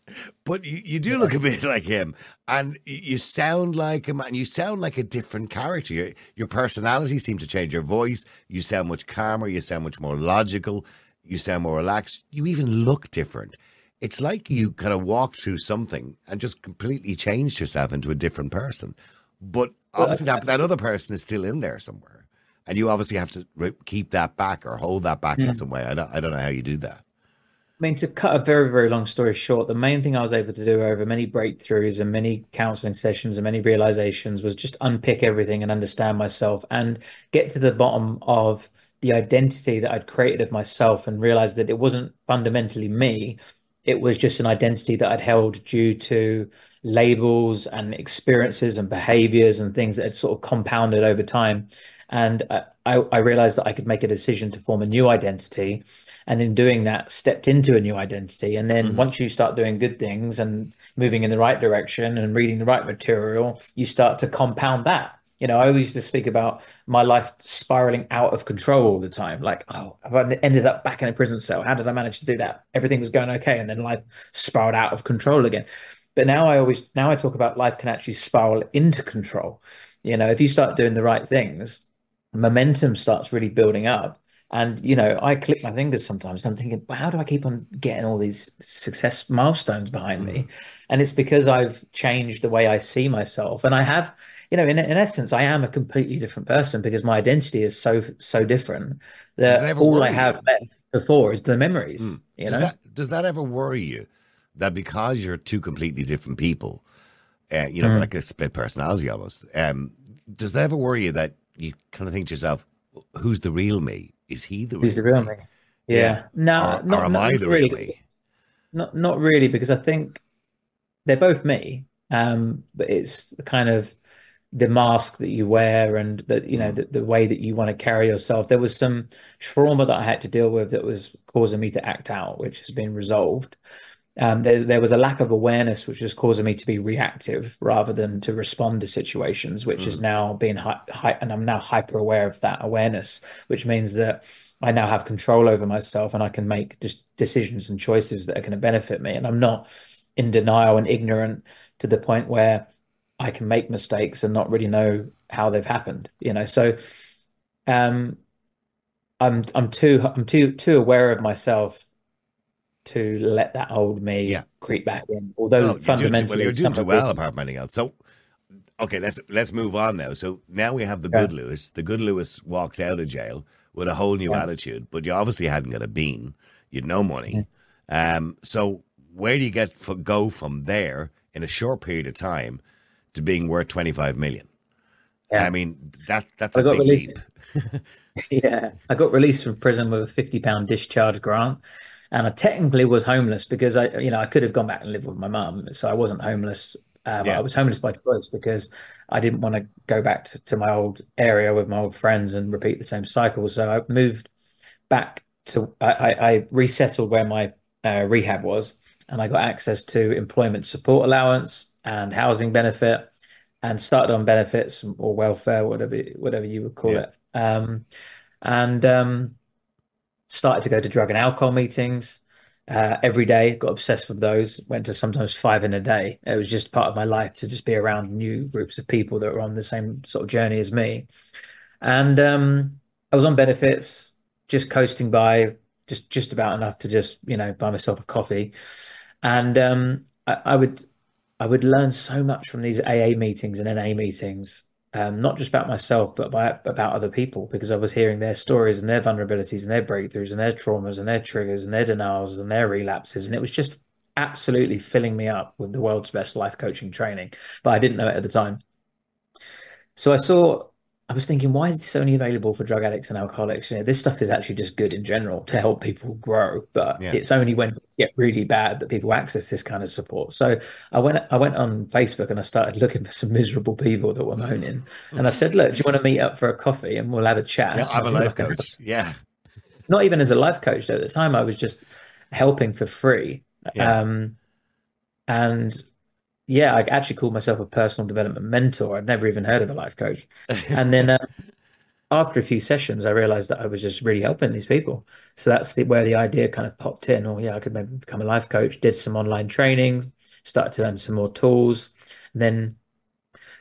But you, you do look a bit like him, and you sound like him, and you sound like a different character. Your, your personality seems to change. Your voice, you sound much calmer. You sound much more logical. You sound more relaxed. You even look different. It's like you hmm. kind of walked through something and just completely changed yourself into a different person. But obviously, that, that other person is still in there somewhere, and you obviously have to re- keep that back or hold that back in hmm. some way. I don't, I don't know how you do that. I mean, to cut a very, very long story short, the main thing I was able to do over many breakthroughs and many counseling sessions and many realizations was just unpick everything and understand myself and get to the bottom of the identity that I'd created of myself and realize that it wasn't fundamentally me. It was just an identity that I'd held due to labels and experiences and behaviors and things that had sort of compounded over time. And I, I I realized that I could make a decision to form a new identity and in doing that stepped into a new identity. And then mm-hmm. once you start doing good things and moving in the right direction and reading the right material you start to compound that. You know i always used to speak about my life spiraling out of control all the time. Like oh i've ended up back in a prison cell. How did i manage to do that? Everything was going okay and then life spiraled out of control again but now i always now i talk about life can actually spiral into control you know if you start doing the right things momentum starts really building up and you know, I click my fingers sometimes, and I'm thinking, well, how do I keep on getting all these success milestones behind me? Mm-hmm. And it's because I've changed the way I see myself, and I have, you know, in in essence, I am a completely different person because my identity is so so different Does that all I have you? left before is the memories. Hmm. You does know, that does that ever worry you that because you're two completely different people, uh, you know, Mm. like a split personality almost? Um, does that ever worry you that you kind of think to yourself, "Who's the real me? Is he the who's the real real me? Yeah, no, or, not, or am not I the really. real me?" Not not really, because I think they're both me. Um, but it's the kind of the mask that you wear and that you know the, the way that you want to carry yourself. There was some trauma that I had to deal with that was causing me to act out, which has been resolved. Um, there, there was a lack of awareness, which was causing me to be reactive rather than to respond to situations, which is now being hi- hi- and I'm now hyper aware of that awareness, which means that I now have control over myself and I can make de- decisions and choices that are going to benefit me. And I'm not in denial and ignorant to the point where I can make mistakes and not really know how they've happened. You know, so um, I'm I'm too I'm too too aware of myself to let that old me Yeah. creep back in. Although Well, you're doing, fundamentally, well, you're doing too well apart from anything else. So, okay, let's let's move on now. So now we have the Yeah. good Lewis. The good Lewis walks out of jail with a whole new Yeah. attitude, but you obviously hadn't got a bean. You'd no money. Um, so where do you get for, go from there in a short period of time to being worth twenty five million? Yeah. I mean that that's I a big released. leap. Yeah, I got released from prison with a fifty pound discharge grant, and I technically was homeless because I, you know, I could have gone back and lived with my mum, so I wasn't homeless. Um, Yeah. I was homeless by choice because I didn't want to go back to, to my old area with my old friends and repeat the same cycle. So I moved back to I, I, I resettled where my uh, rehab was, and I got access to employment support allowance and housing benefit, and started on benefits or welfare, whatever whatever you would call Yeah. it. Um, and um, started to go to drug and alcohol meetings uh, every day. Got obsessed with those. Went to sometimes five in a day. It was just part of my life to just be around new groups of people that were on the same sort of journey as me. And um, I was on benefits, just coasting by, just just about enough to just you know buy myself a coffee. And um, I, I would I would learn so much from these AA meetings and NA meetings, um, not just about myself, but by, about other people, because I was hearing their stories and their vulnerabilities and their breakthroughs and their traumas and their triggers and their denials and their relapses. And it was just absolutely filling me up with the world's best life coaching training. But I didn't know it at the time. So I saw, I was thinking, why is this only available for drug addicts and alcoholics? You know, this stuff is actually just good in general to help people grow, but Yeah. it's only when it get really bad that people access this kind of support. So I went I went on Facebook and I started looking for some miserable people that were moaning. And I said, look, do you want to meet up for a coffee and we'll have a chat? Yeah, I'm a life coach. Yeah. Not even as a life coach though. At the time I was just helping for free. Yeah. Um and yeah, I actually called myself a personal development mentor. I'd never even heard of a life coach. And then um, after a few sessions, I realized that I was just really helping these people. So that's the, where the idea kind of popped in. Oh, yeah, I could maybe become a life coach. Did some online training, started to learn some more tools, then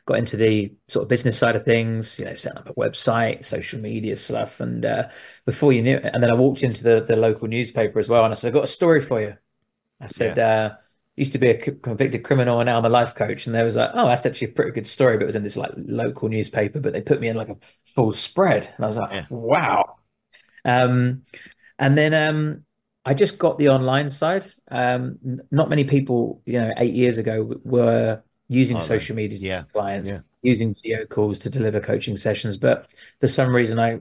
got into the sort of business side of things. You know, setting up a website, social media stuff, and uh, before you knew, it, and then I walked into the the local newspaper as well, and I said, "I've got a story for you." I said. Uh, used to be a convicted criminal and now I'm a life coach. And there was like, oh, that's actually a pretty good story. But it was in this like local newspaper, but they put me in like a full spread. And I was like, yeah. wow. Um, and then um, I just got the online side. Um, not many people, you know, eight years ago were using oh, social media yeah. clients, yeah. using video calls to deliver coaching sessions. But for some reason, I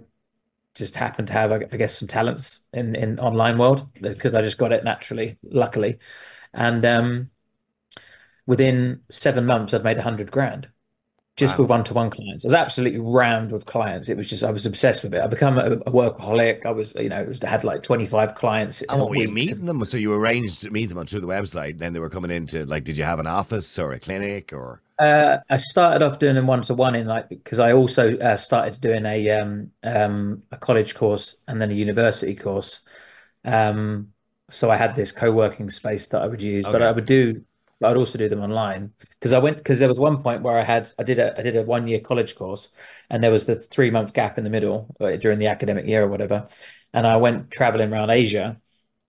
just happened to have, I guess, some talents in in online world because I just got it naturally, luckily. And um, within seven months, I'd made a hundred grand just wow. with one-to-one clients. I was absolutely rammed with clients. It was just I was obsessed with it. I become a, a workaholic. I was, you know, I had like twenty-five clients. And were you meeting them? So you arranged to meet them through the website. Then they were coming into like, did you have an office or a clinic or? Uh, I started off doing them one-to-one in like because I also uh, started doing a um, um, a college course and then a university course. Um, so I had this co-working space that I would use, okay. but I would do I'd also do them online because I went because there was one point where I had I did a I did a one year college course and there was the three month gap in the middle during the academic year or whatever, and I went traveling around Asia,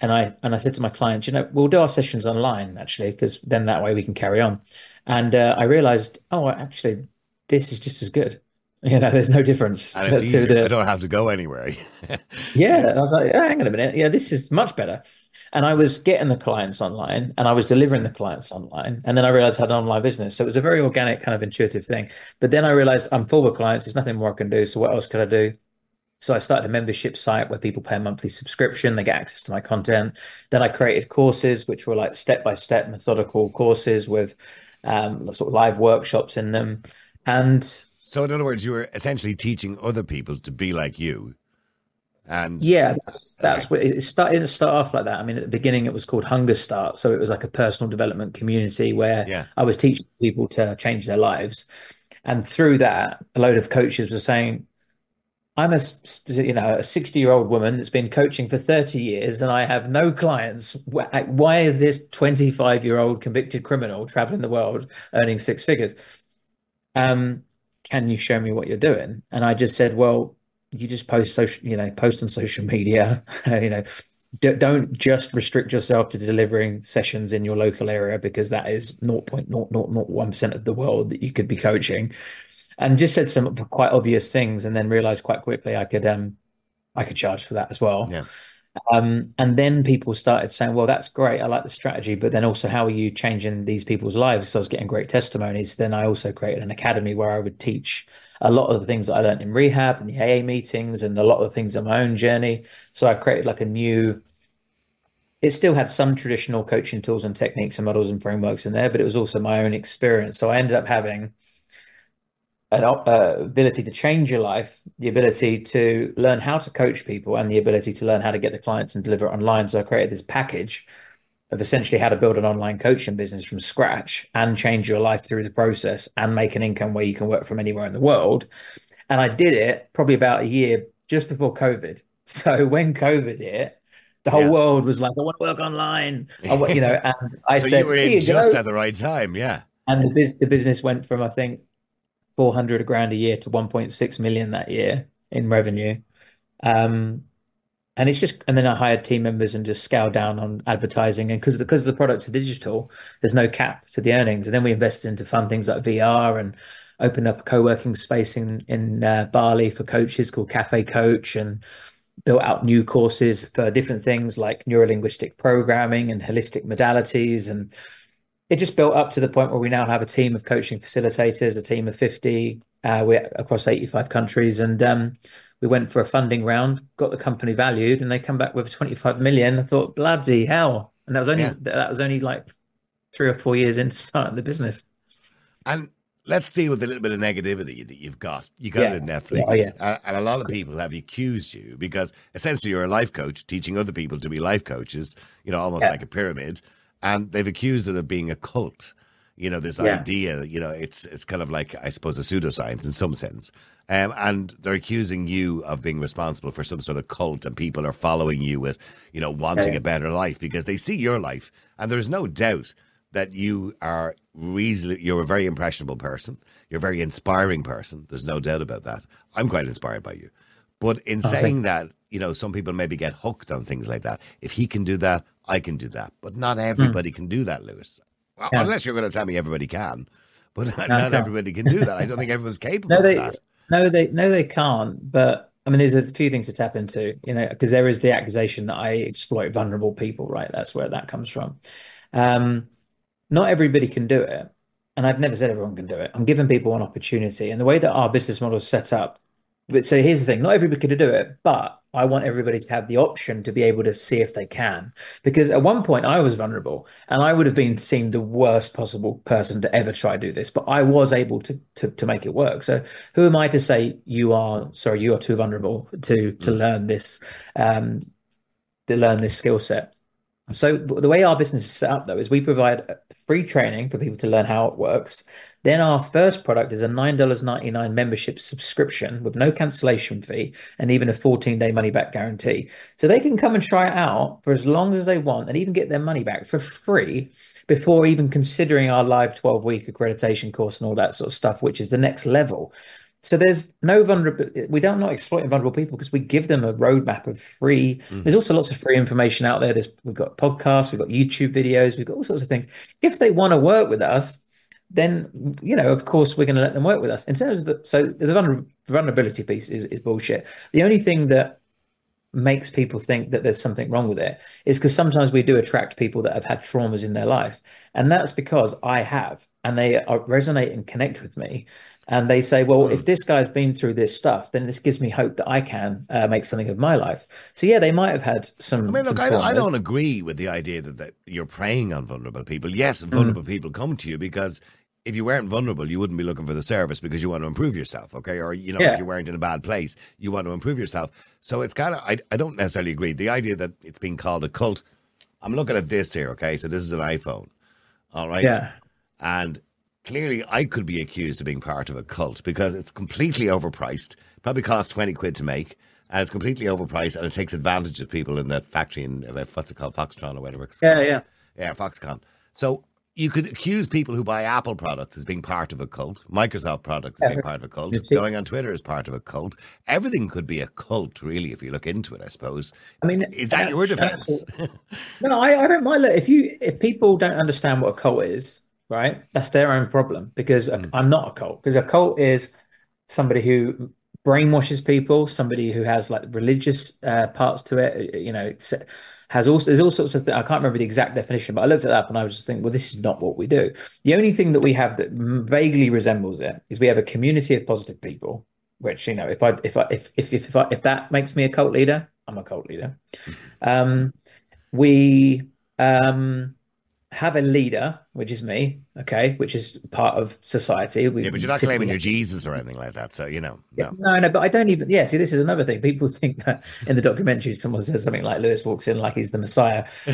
and I and I said to my clients, you know, we'll do our sessions online actually because then that way we can carry on, and uh, I realized, oh, actually, this is just as good. You know, there's no difference. And it's easier. The, I don't have to go anywhere. yeah, I was like, oh, hang on a minute. Yeah, this is much better. And I was getting the clients online and I was delivering the clients online. And then I realized I had an online business. So it was a very organic, kind of intuitive thing. But then I realized I'm full with clients. There's nothing more I can do. So what else could I do? So I started a membership site where people pay a monthly subscription, they get access to my content. Then I created courses, which were like step by step methodical courses with um, sort of live workshops in them. And so, in other words, you were essentially teaching other people to be like you. And yeah, that's, that's okay. what it started to start off like that. I mean, at the beginning, it was called Hunger Start, so it was like a personal development community where yeah. I was teaching people to change their lives, and through that, a load of coaches were saying, "I'm a you know a 60 year old woman that's been coaching for 30 years, and I have no clients. Why is this 25 year old convicted criminal traveling the world earning six figures? Um, can you show me what you're doing?" And I just said, "Well." You just post social, you know, post on social media, you know, don't just restrict yourself to delivering sessions in your local area because that is 0.0001% of the world that you could be coaching and just said some quite obvious things and then realized quite quickly I could um I could charge for that as well. Yeah. Um, and then people started saying, well, that's great. I like the strategy, but then also how are you changing these people's lives? So I was getting great testimonies. Then I also created an academy where I would teach a lot of the things that I learned in rehab and the AA meetings and a lot of the things on my own journey. So I created like a new, it still had some traditional coaching tools and techniques and models and frameworks in there, but it was also my own experience. So I ended up having an uh, ability to change your life, the ability to learn how to coach people, and the ability to learn how to get the clients and deliver online. So I created this package of essentially how to build an online coaching business from scratch and change your life through the process and make an income where you can work from anywhere in the world. And I did it probably about a year just before COVID. So when COVID hit, the whole yeah. world was like, "I want to work online," I want, you know. And I so said, "You were in just at the right time, yeah." And the, biz- the business went from I think 400 grand a year to 1.6 million that year in revenue. Um, and it's just, and then I hired team members and just scaled down on advertising. And because because the products are digital, there's no cap to the earnings. And then we invested into fun things like VR and opened up a co-working space in in uh, Bali for coaches called Cafe Coach and built out new courses for different things like neurolinguistic programming and holistic modalities and it just built up to the point where we now have a team of coaching facilitators, a team of 50 uh, we're across 85 countries. And um, we went for a funding round, got the company valued, and they come back with 25 million. I thought, bloody hell. and that was only Yeah. that was only like three or four years into starting the business. And let's deal with a little bit of negativity that you've got. You got Yeah. it at Netflix. Oh, yeah. And a lot of people have accused you because essentially you're a life coach teaching other people to be life coaches, you know, almost Yeah. like a pyramid. And they've accused it of being a cult. You know, this Yeah. idea, you know, it's it's kind of like, I suppose, a pseudoscience in some sense. Um, and they're accusing you of being responsible for some sort of cult, and people are following you with, you know, wanting Yeah. a better life because they see your life. And there's no doubt that you are reasonably you're a very impressionable person you're a very inspiring person there's no doubt about that i'm quite inspired by you but in Oh, saying that you know some people maybe get hooked on things like that if he can do that i can do that but not everybody can do that lewis Well, Hmm. Yeah. unless you're going to tell me everybody can but not can't. everybody can do that i don't think everyone's capable No, they of that no they no they can't. But I mean, there's a few things to tap into, you know, because there is the accusation that I exploit vulnerable people, right? That's where that comes from. Um, not everybody can do it, and I've never said everyone can do it. I'm giving people an opportunity, and the way that our business model is set up. But so here's the thing: not everybody could do it, but I want everybody to have the option to be able to see if they can. Because at one point I was vulnerable, and I would have been seen the worst possible person to ever try to do this, but I was able to to to make it work. So who am I to say you are sorry, you are too vulnerable to to learn this um to learn this skill set? So the way our business is set up though is we provide free training for people to learn how it works. Then our first product is a $9.99 membership subscription with no cancellation fee and even a 14-day money back guarantee. So they can come and try it out for as long as they want and even get their money back for free before even considering our live 12-week accreditation course and all that sort of stuff, which is the next level. So there's no vulnerable. We don't not exploiting vulnerable people because we give them a roadmap of free. Mm. There's also lots of free information out there. There's we've got podcasts, we've got YouTube videos, we've got all sorts of things. If they want to work with us, then you know, of course, we're going to let them work with us. In terms of the, so the vulner, vulnerability piece is is bullshit. The only thing that makes people think that there's something wrong with it is because sometimes we do attract people that have had traumas in their life and that's because i have and they are, resonate and connect with me and they say well if this guy's been through this stuff then this gives me hope that i can uh, make something of my life so yeah they might have had some I mean, look, I don't, I don't agree with the idea that, that you're preying on vulnerable people. Yes, Mm. vulnerable people come to you because if you weren't vulnerable, you wouldn't be looking for the service because you want to improve yourself, okay? Or, you know, Yeah. if you weren't in a bad place, you want to improve yourself. So it's kind of, I, I don't necessarily agree. The idea that it's being called a cult, I'm looking at this here, okay? So this is an iPhone, all right? yeah And clearly, I could be accused of being part of a cult because it's completely overpriced. Probably cost twenty quid to make, and it's completely overpriced, and it takes advantage of people in that factory in uh, what's it called, Foxtron or whatever. It's yeah called. yeah yeah, Foxconn. So you could accuse people who buy Apple products as being part of a cult, Microsoft products as being part of a cult, going on Twitter as part of a cult. Everything could be a cult, really, if you look into it. I suppose. i mean Is that your defense? No, I, I don't mind. Look, if you if people don't understand what a cult is, right, that's their own problem. Because a- hmm. I'm not a cult. Because a cult is somebody who brainwashes people, somebody who has like religious uh, parts to it. You know, has also there's all sorts of. I can't remember the exact definition, but I looked it up and I was just thinking, well, this is not what we do. The only thing that we have that vaguely resembles it is we have a community of positive people. Which you know, if I if I if if if, I, if that makes me a cult leader, I'm a cult leader. Um, we um have a leader, which is me, okay, which is part of society. We yeah, but you're not claiming you're Jesus or anything like that. So you know, no. No, no, but I don't even. Yeah, see, this is another thing. People think that in the documentary, someone says something like Lewis walks in like he's the Messiah.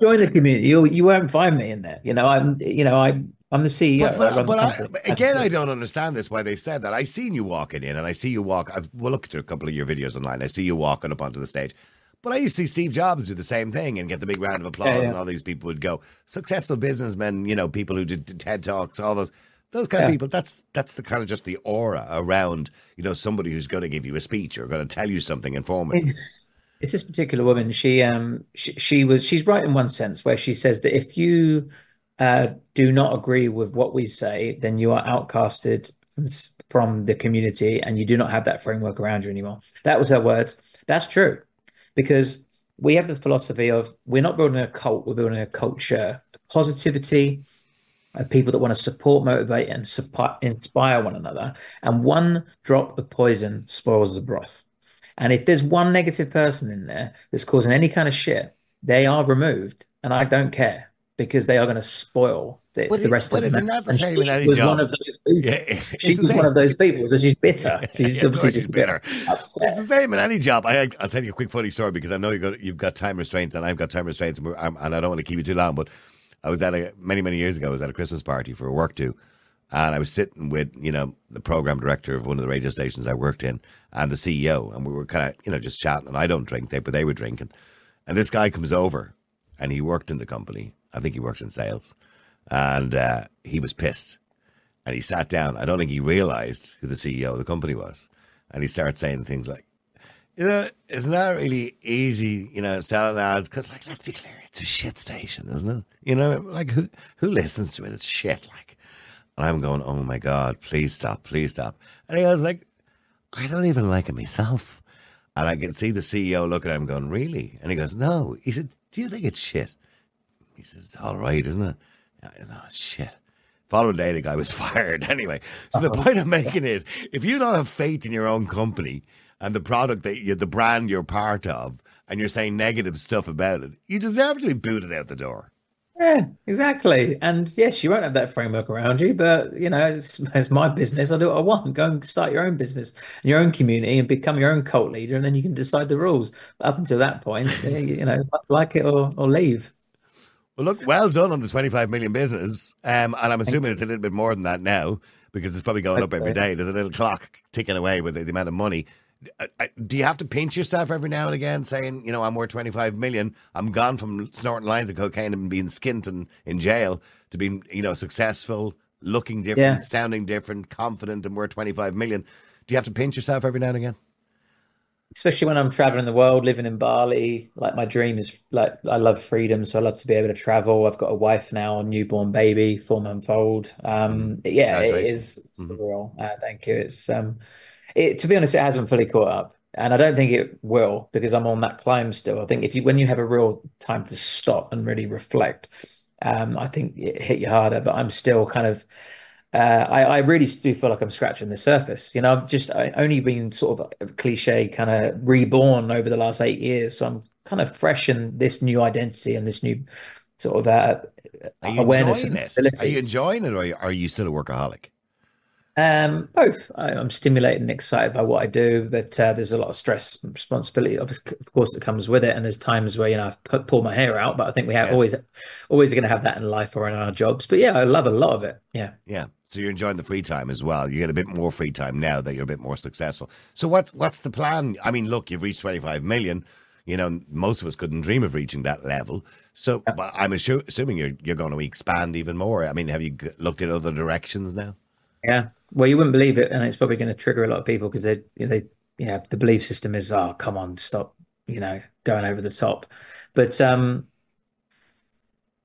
Join the community. You you won't find me in there. You know, I'm. You know, I I'm the CEO. But, but, I, again, I don't understand this why they said that. I seen you walking in, and I see you walk. I've well, looked at a couple of your videos online. I see you walking up onto the stage. But I used to see Steve Jobs do the same thing and get the big round of applause, Yeah, yeah. and all these people would go. Successful businessmen, you know, people who did TED talks, all those, those kind of people. That's that's the kind of just the aura around, you know, somebody who's going to give you a speech or going to tell you something informative. It's this particular woman. She um she, she was she's right in one sense where she says that if you uh do not agree with what we say, then you are outcasted from the community and you do not have that framework around you anymore. That was her words. That's true because we have the philosophy of we're not building a cult, we're building a culture, of positivity, of people that want to support, motivate, and support, inspire one another. And one drop of poison spoils the broth. And if there's one negative person in there that's causing any kind of shit, they are removed, and I don't care because they are going to spoil the, But the rest but of them. the same she in any was job? one of those people. Yeah, she was same. one of those people, so she's bitter. She's Yeah, obviously course she's just bitter. upset. It's the same in any job. I, I'll tell you a quick funny story because I know you've got, you've got time restraints and I've got time restraints and, I'm, and I don't want to keep you too long. But I was at a many many years ago. I was at a Christmas party for a work do, and I was sitting with you know the program director of one of the radio stations I worked in and the CEO, and we were kind of you know just chatting. And I don't drink, they but they were drinking, and this guy comes over, and he worked in the company. I think he works in sales, and uh, he was pissed and he sat down. I don't think he realized who the CEO of the company was. And he started saying things like, you know, it's not really easy, you know, selling ads because, like, let's be clear, it's a shit station, isn't it? You know, like, who who listens to it? It's shit. Like, and I'm going, oh my God, please stop, please stop. And he was like, I don't even like it myself. And I can see the CEO looking at him going, really? And he goes, no. He said, do you think it's shit? He says, it's all right, isn't it? It's shit. Following day, the guy was fired anyway. So the point I'm making is, if you don't have faith in your own company and the product that you, the brand you're part of, and you're saying negative stuff about it, you deserve to be booted out the door. Yeah, exactly. And yes, you won't have that framework around you, but you know, it's, it's my business. I do what I want. Go and start your own business, and your own community, and become your own cult leader, and then you can decide the rules. But up until that point, eh, you know, like it or, or leave. Well, look, well done on the 25 million business. Um, and I'm assuming it's a little bit more than that now because it's probably going up every day. There's a little clock ticking away with the, the amount of money. Uh, uh, Do you have to pinch yourself every now and again saying, you know, I'm worth 25 million. I'm gone from snorting lines of cocaine and being skint and in jail to being, you know, successful, looking different, Yeah. sounding different, confident and worth 25 million. Do you have to pinch yourself every now and again? Especially when I'm traveling the world, living in Bali. Like my dream is like I love freedom, so I love to be able to travel. I've got a wife now, a newborn baby, four month old. Um, yeah, it is is surreal. Uh, thank you. It's um, it to be honest, it hasn't fully caught up, and I don't think it will because I'm on that climb still. I think if you when you have a real time to stop and really reflect, um, I think it hit you harder. But I'm still kind of uh, I, I really do feel like I'm scratching the surface. You know, I've just I only been sort of cliche kind of reborn over the last eight years. So I'm kind of fresh in this new identity and this new sort of uh, Are you awareness enjoying it? Are you enjoying it or are you, are you still a workaholic? Um, both. I, I'm stimulated and excited by what I do, but uh, there's a lot of stress and responsibility, of of course, that comes with it. And there's times where you know I've put, pulled my hair out, but I think we have Yeah. always always going to have that in life or in our jobs. But yeah, I love a lot of it. Yeah. Yeah. So you're enjoying the free time as well. You get a bit more free time now that you're a bit more successful. So what what's the plan? I mean, look, you've reached 25 million. You know, most of us couldn't dream of reaching that level. So but I'm assu- assuming you're you're going to expand even more. I mean, have you g- looked at other directions now? Yeah. Well, you wouldn't believe it, and it's probably going to trigger a lot of people because they, they, yeah, the belief system is, oh, come on, stop, you know, going over the top. But um,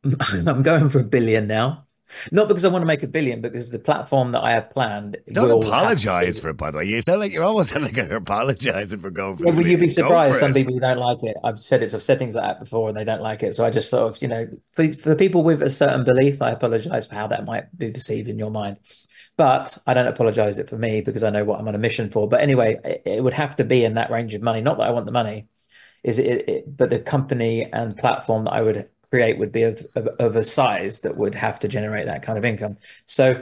I'm going for a billion now, not because I want to make a billion, because the platform that I have planned Don't apologize for it, by the way. You sound like you're almost sound like you're apologizing for going for well, you'd be surprised. Some it. people who don't like it. I've said it. I've said things like that before, and they don't like it. So I just sort of, you know, for for people with a certain belief, I apologize for how that might be perceived in your mind. But I don't apologize it for me because I know what I'm on a mission for. But anyway, it, it would have to be in that range of money. Not that I want the money, is it, it but the company and platform that I would create would be of, of of a size that would have to generate that kind of income. So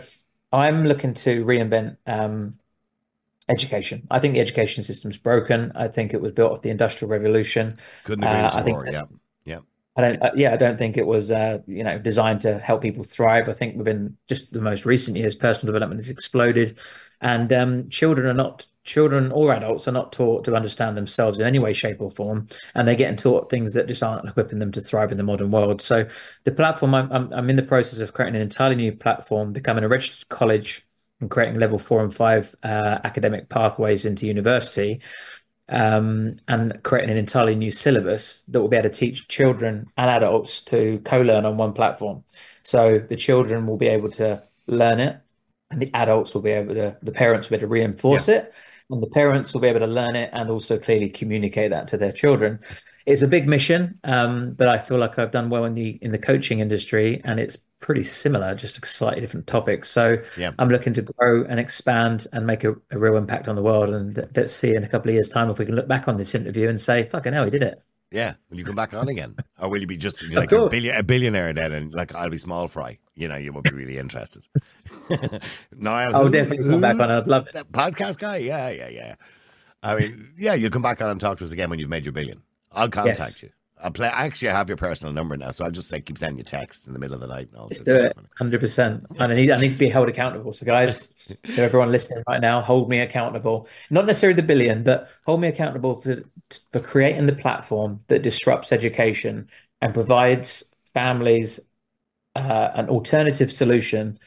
I'm looking to reinvent. Um, education. I think the education system's broken. I think it was built off the Industrial Revolution. Couldn't agree Uh, I think more. Yeah. Yeah. I don't, uh, yeah, I don't think it was, uh, you know, designed to help people thrive. I think within just the most recent years, personal development has exploded, and um, children are not, children or adults are not taught to understand themselves in any way, shape, or form, and they're getting taught things that just aren't equipping them to thrive in the modern world. So, the platform I'm, I'm, in the process of creating an entirely new platform, becoming a registered college, and creating level four and five uh, academic pathways into university um, and creating an entirely new syllabus that will be able to teach children and adults to co-learn on one platform. So the children will be able to learn it, and the adults will be able to, the parents will be able to reinforce it, and the parents will be able to learn it and also clearly communicate that to their children. It's a big mission, um, but I feel like I've done well in the in the coaching industry, and it's pretty similar, just a slightly different topic. So Yeah. I'm looking to grow and expand and make a, a real impact on the world. And th- let's see in a couple of years' time if we can look back on this interview and say, "Fucking hell, he did it." Yeah, will you come back on again, or will you be just like a, billion, a billionaire then, and like I'll be small fry? You know, you won't be really interested. Niall, I'll who, definitely come back on. I'd love it. That podcast guy, yeah, yeah, yeah. I mean, yeah, you'll come back on and talk to us again when you've made your billion. I'll contact yes. you. I'll play. Actually, I have your personal number now, so I'll just say keep sending you texts in the middle of the night and all. Just do it, hundred percent. And I need, I need to be held accountable. So, guys, to everyone listening right now, hold me accountable. Not necessarily the billion, but hold me accountable for for creating the platform that disrupts education and provides families uh, an alternative solution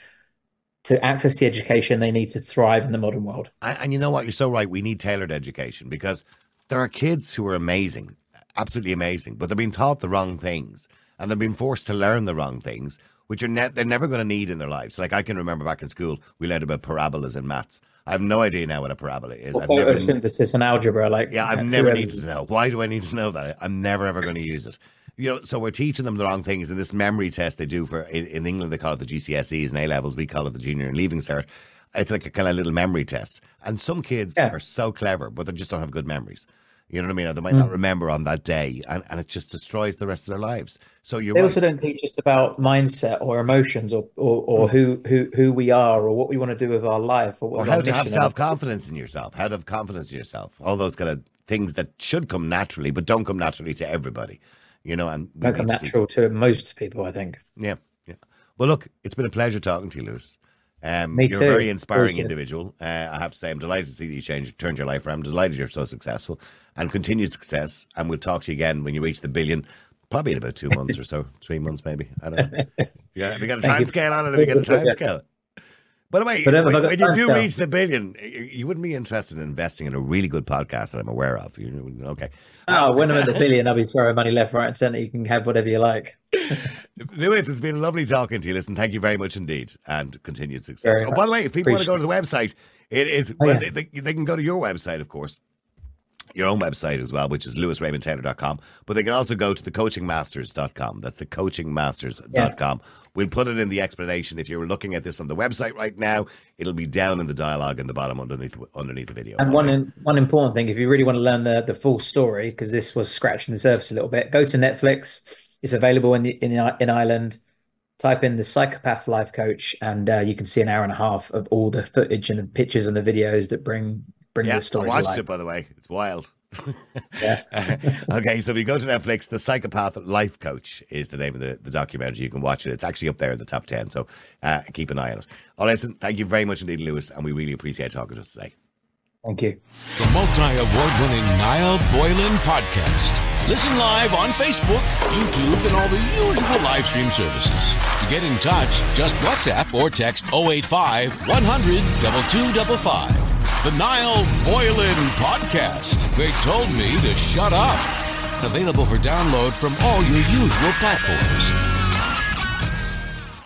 to access the education they need to thrive in the modern world. And, and you know what? You're so right. We need tailored education because there are kids who are amazing absolutely amazing, but they're being taught the wrong things and they've been forced to learn the wrong things, which are ne- they're never going to need in their lives. Like I can remember back in school, we learned about parabolas in maths. I have no idea now what a parabola is. I've never synthesis and algebra, like yeah, I've uh, never needed to know. Why do I need to know that? I'm never ever going to use it. You know, so we're teaching them the wrong things. And this memory test they do for in, in England, they call it the GCSEs and A levels. We call it the junior and leaving cert. It's like a kind of little memory test. And some kids yeah. are so clever, but they just don't have good memories. You know what I mean? Or they might mm. not remember on that day, and, and it just destroys the rest of their lives. So you they right. also don't teach us about mindset or emotions or or, or mm. who who who we are or what we want to do with our life or, or how to have self confidence in yourself, how to have confidence in yourself, all those kind of things that should come naturally, but don't come naturally to everybody. You know, and don't come natural to most people, I think. Yeah, yeah. Well, look, it's been a pleasure talking to you, Lewis. Um, Me you're too. a very inspiring individual. Uh, I have to say, I'm delighted to see that you changed, turned your life around. I'm delighted you're so successful and continued success. And we'll talk to you again when you reach the billion, probably in about two months or so, three months maybe. I don't know. Yeah, you got a time scale on it? Have you got a time scale? By the way, when, when you do reach the billion, you wouldn't be interested in investing in a really good podcast that I'm aware of. You, okay. Oh, when I'm at the billion, I'll be throwing money left, right, and centre. You can have whatever you like. Lewis, it's been lovely talking to you. Listen, thank you very much indeed, and continued success. oh, by the way, if people Appreciate want to go to the website, it is. Oh, well, yeah. they, they, can go to your website, of course, your own website as well, which is lewisraymondtaylor.com. But they can also go to thecoachingmasters.com. That's thecoachingmasters.com. Yeah. We'll put it in the explanation. If you're looking at this on the website right now, it'll be down in the dialogue in the bottom underneath underneath the video. And one in, one important thing, if you really want to learn the, the full story, because this was scratching the surface a little bit, go to Netflix. It's available in the, in in Ireland. Type in the psychopath life coach, and uh, you can see an hour and a half of all the footage and the pictures and the videos that bring bring yeah, the story. I watched it by the way. It's wild. yeah. okay, so if you go to Netflix, The Psychopath Life Coach is the name of the, the documentary. You can watch it. It's actually up there in the top 10, so uh, keep an eye on it. Oh, listen, thank you very much indeed, Lewis, and we really appreciate talking to us today. Thank you. The multi award winning Niall Boylan podcast. Listen live on Facebook, YouTube, and all the usual live stream services. To get in touch, just WhatsApp or text 085 100 2255. The Niall Boylan Podcast. They told me to shut up. Available for download from all your usual platforms.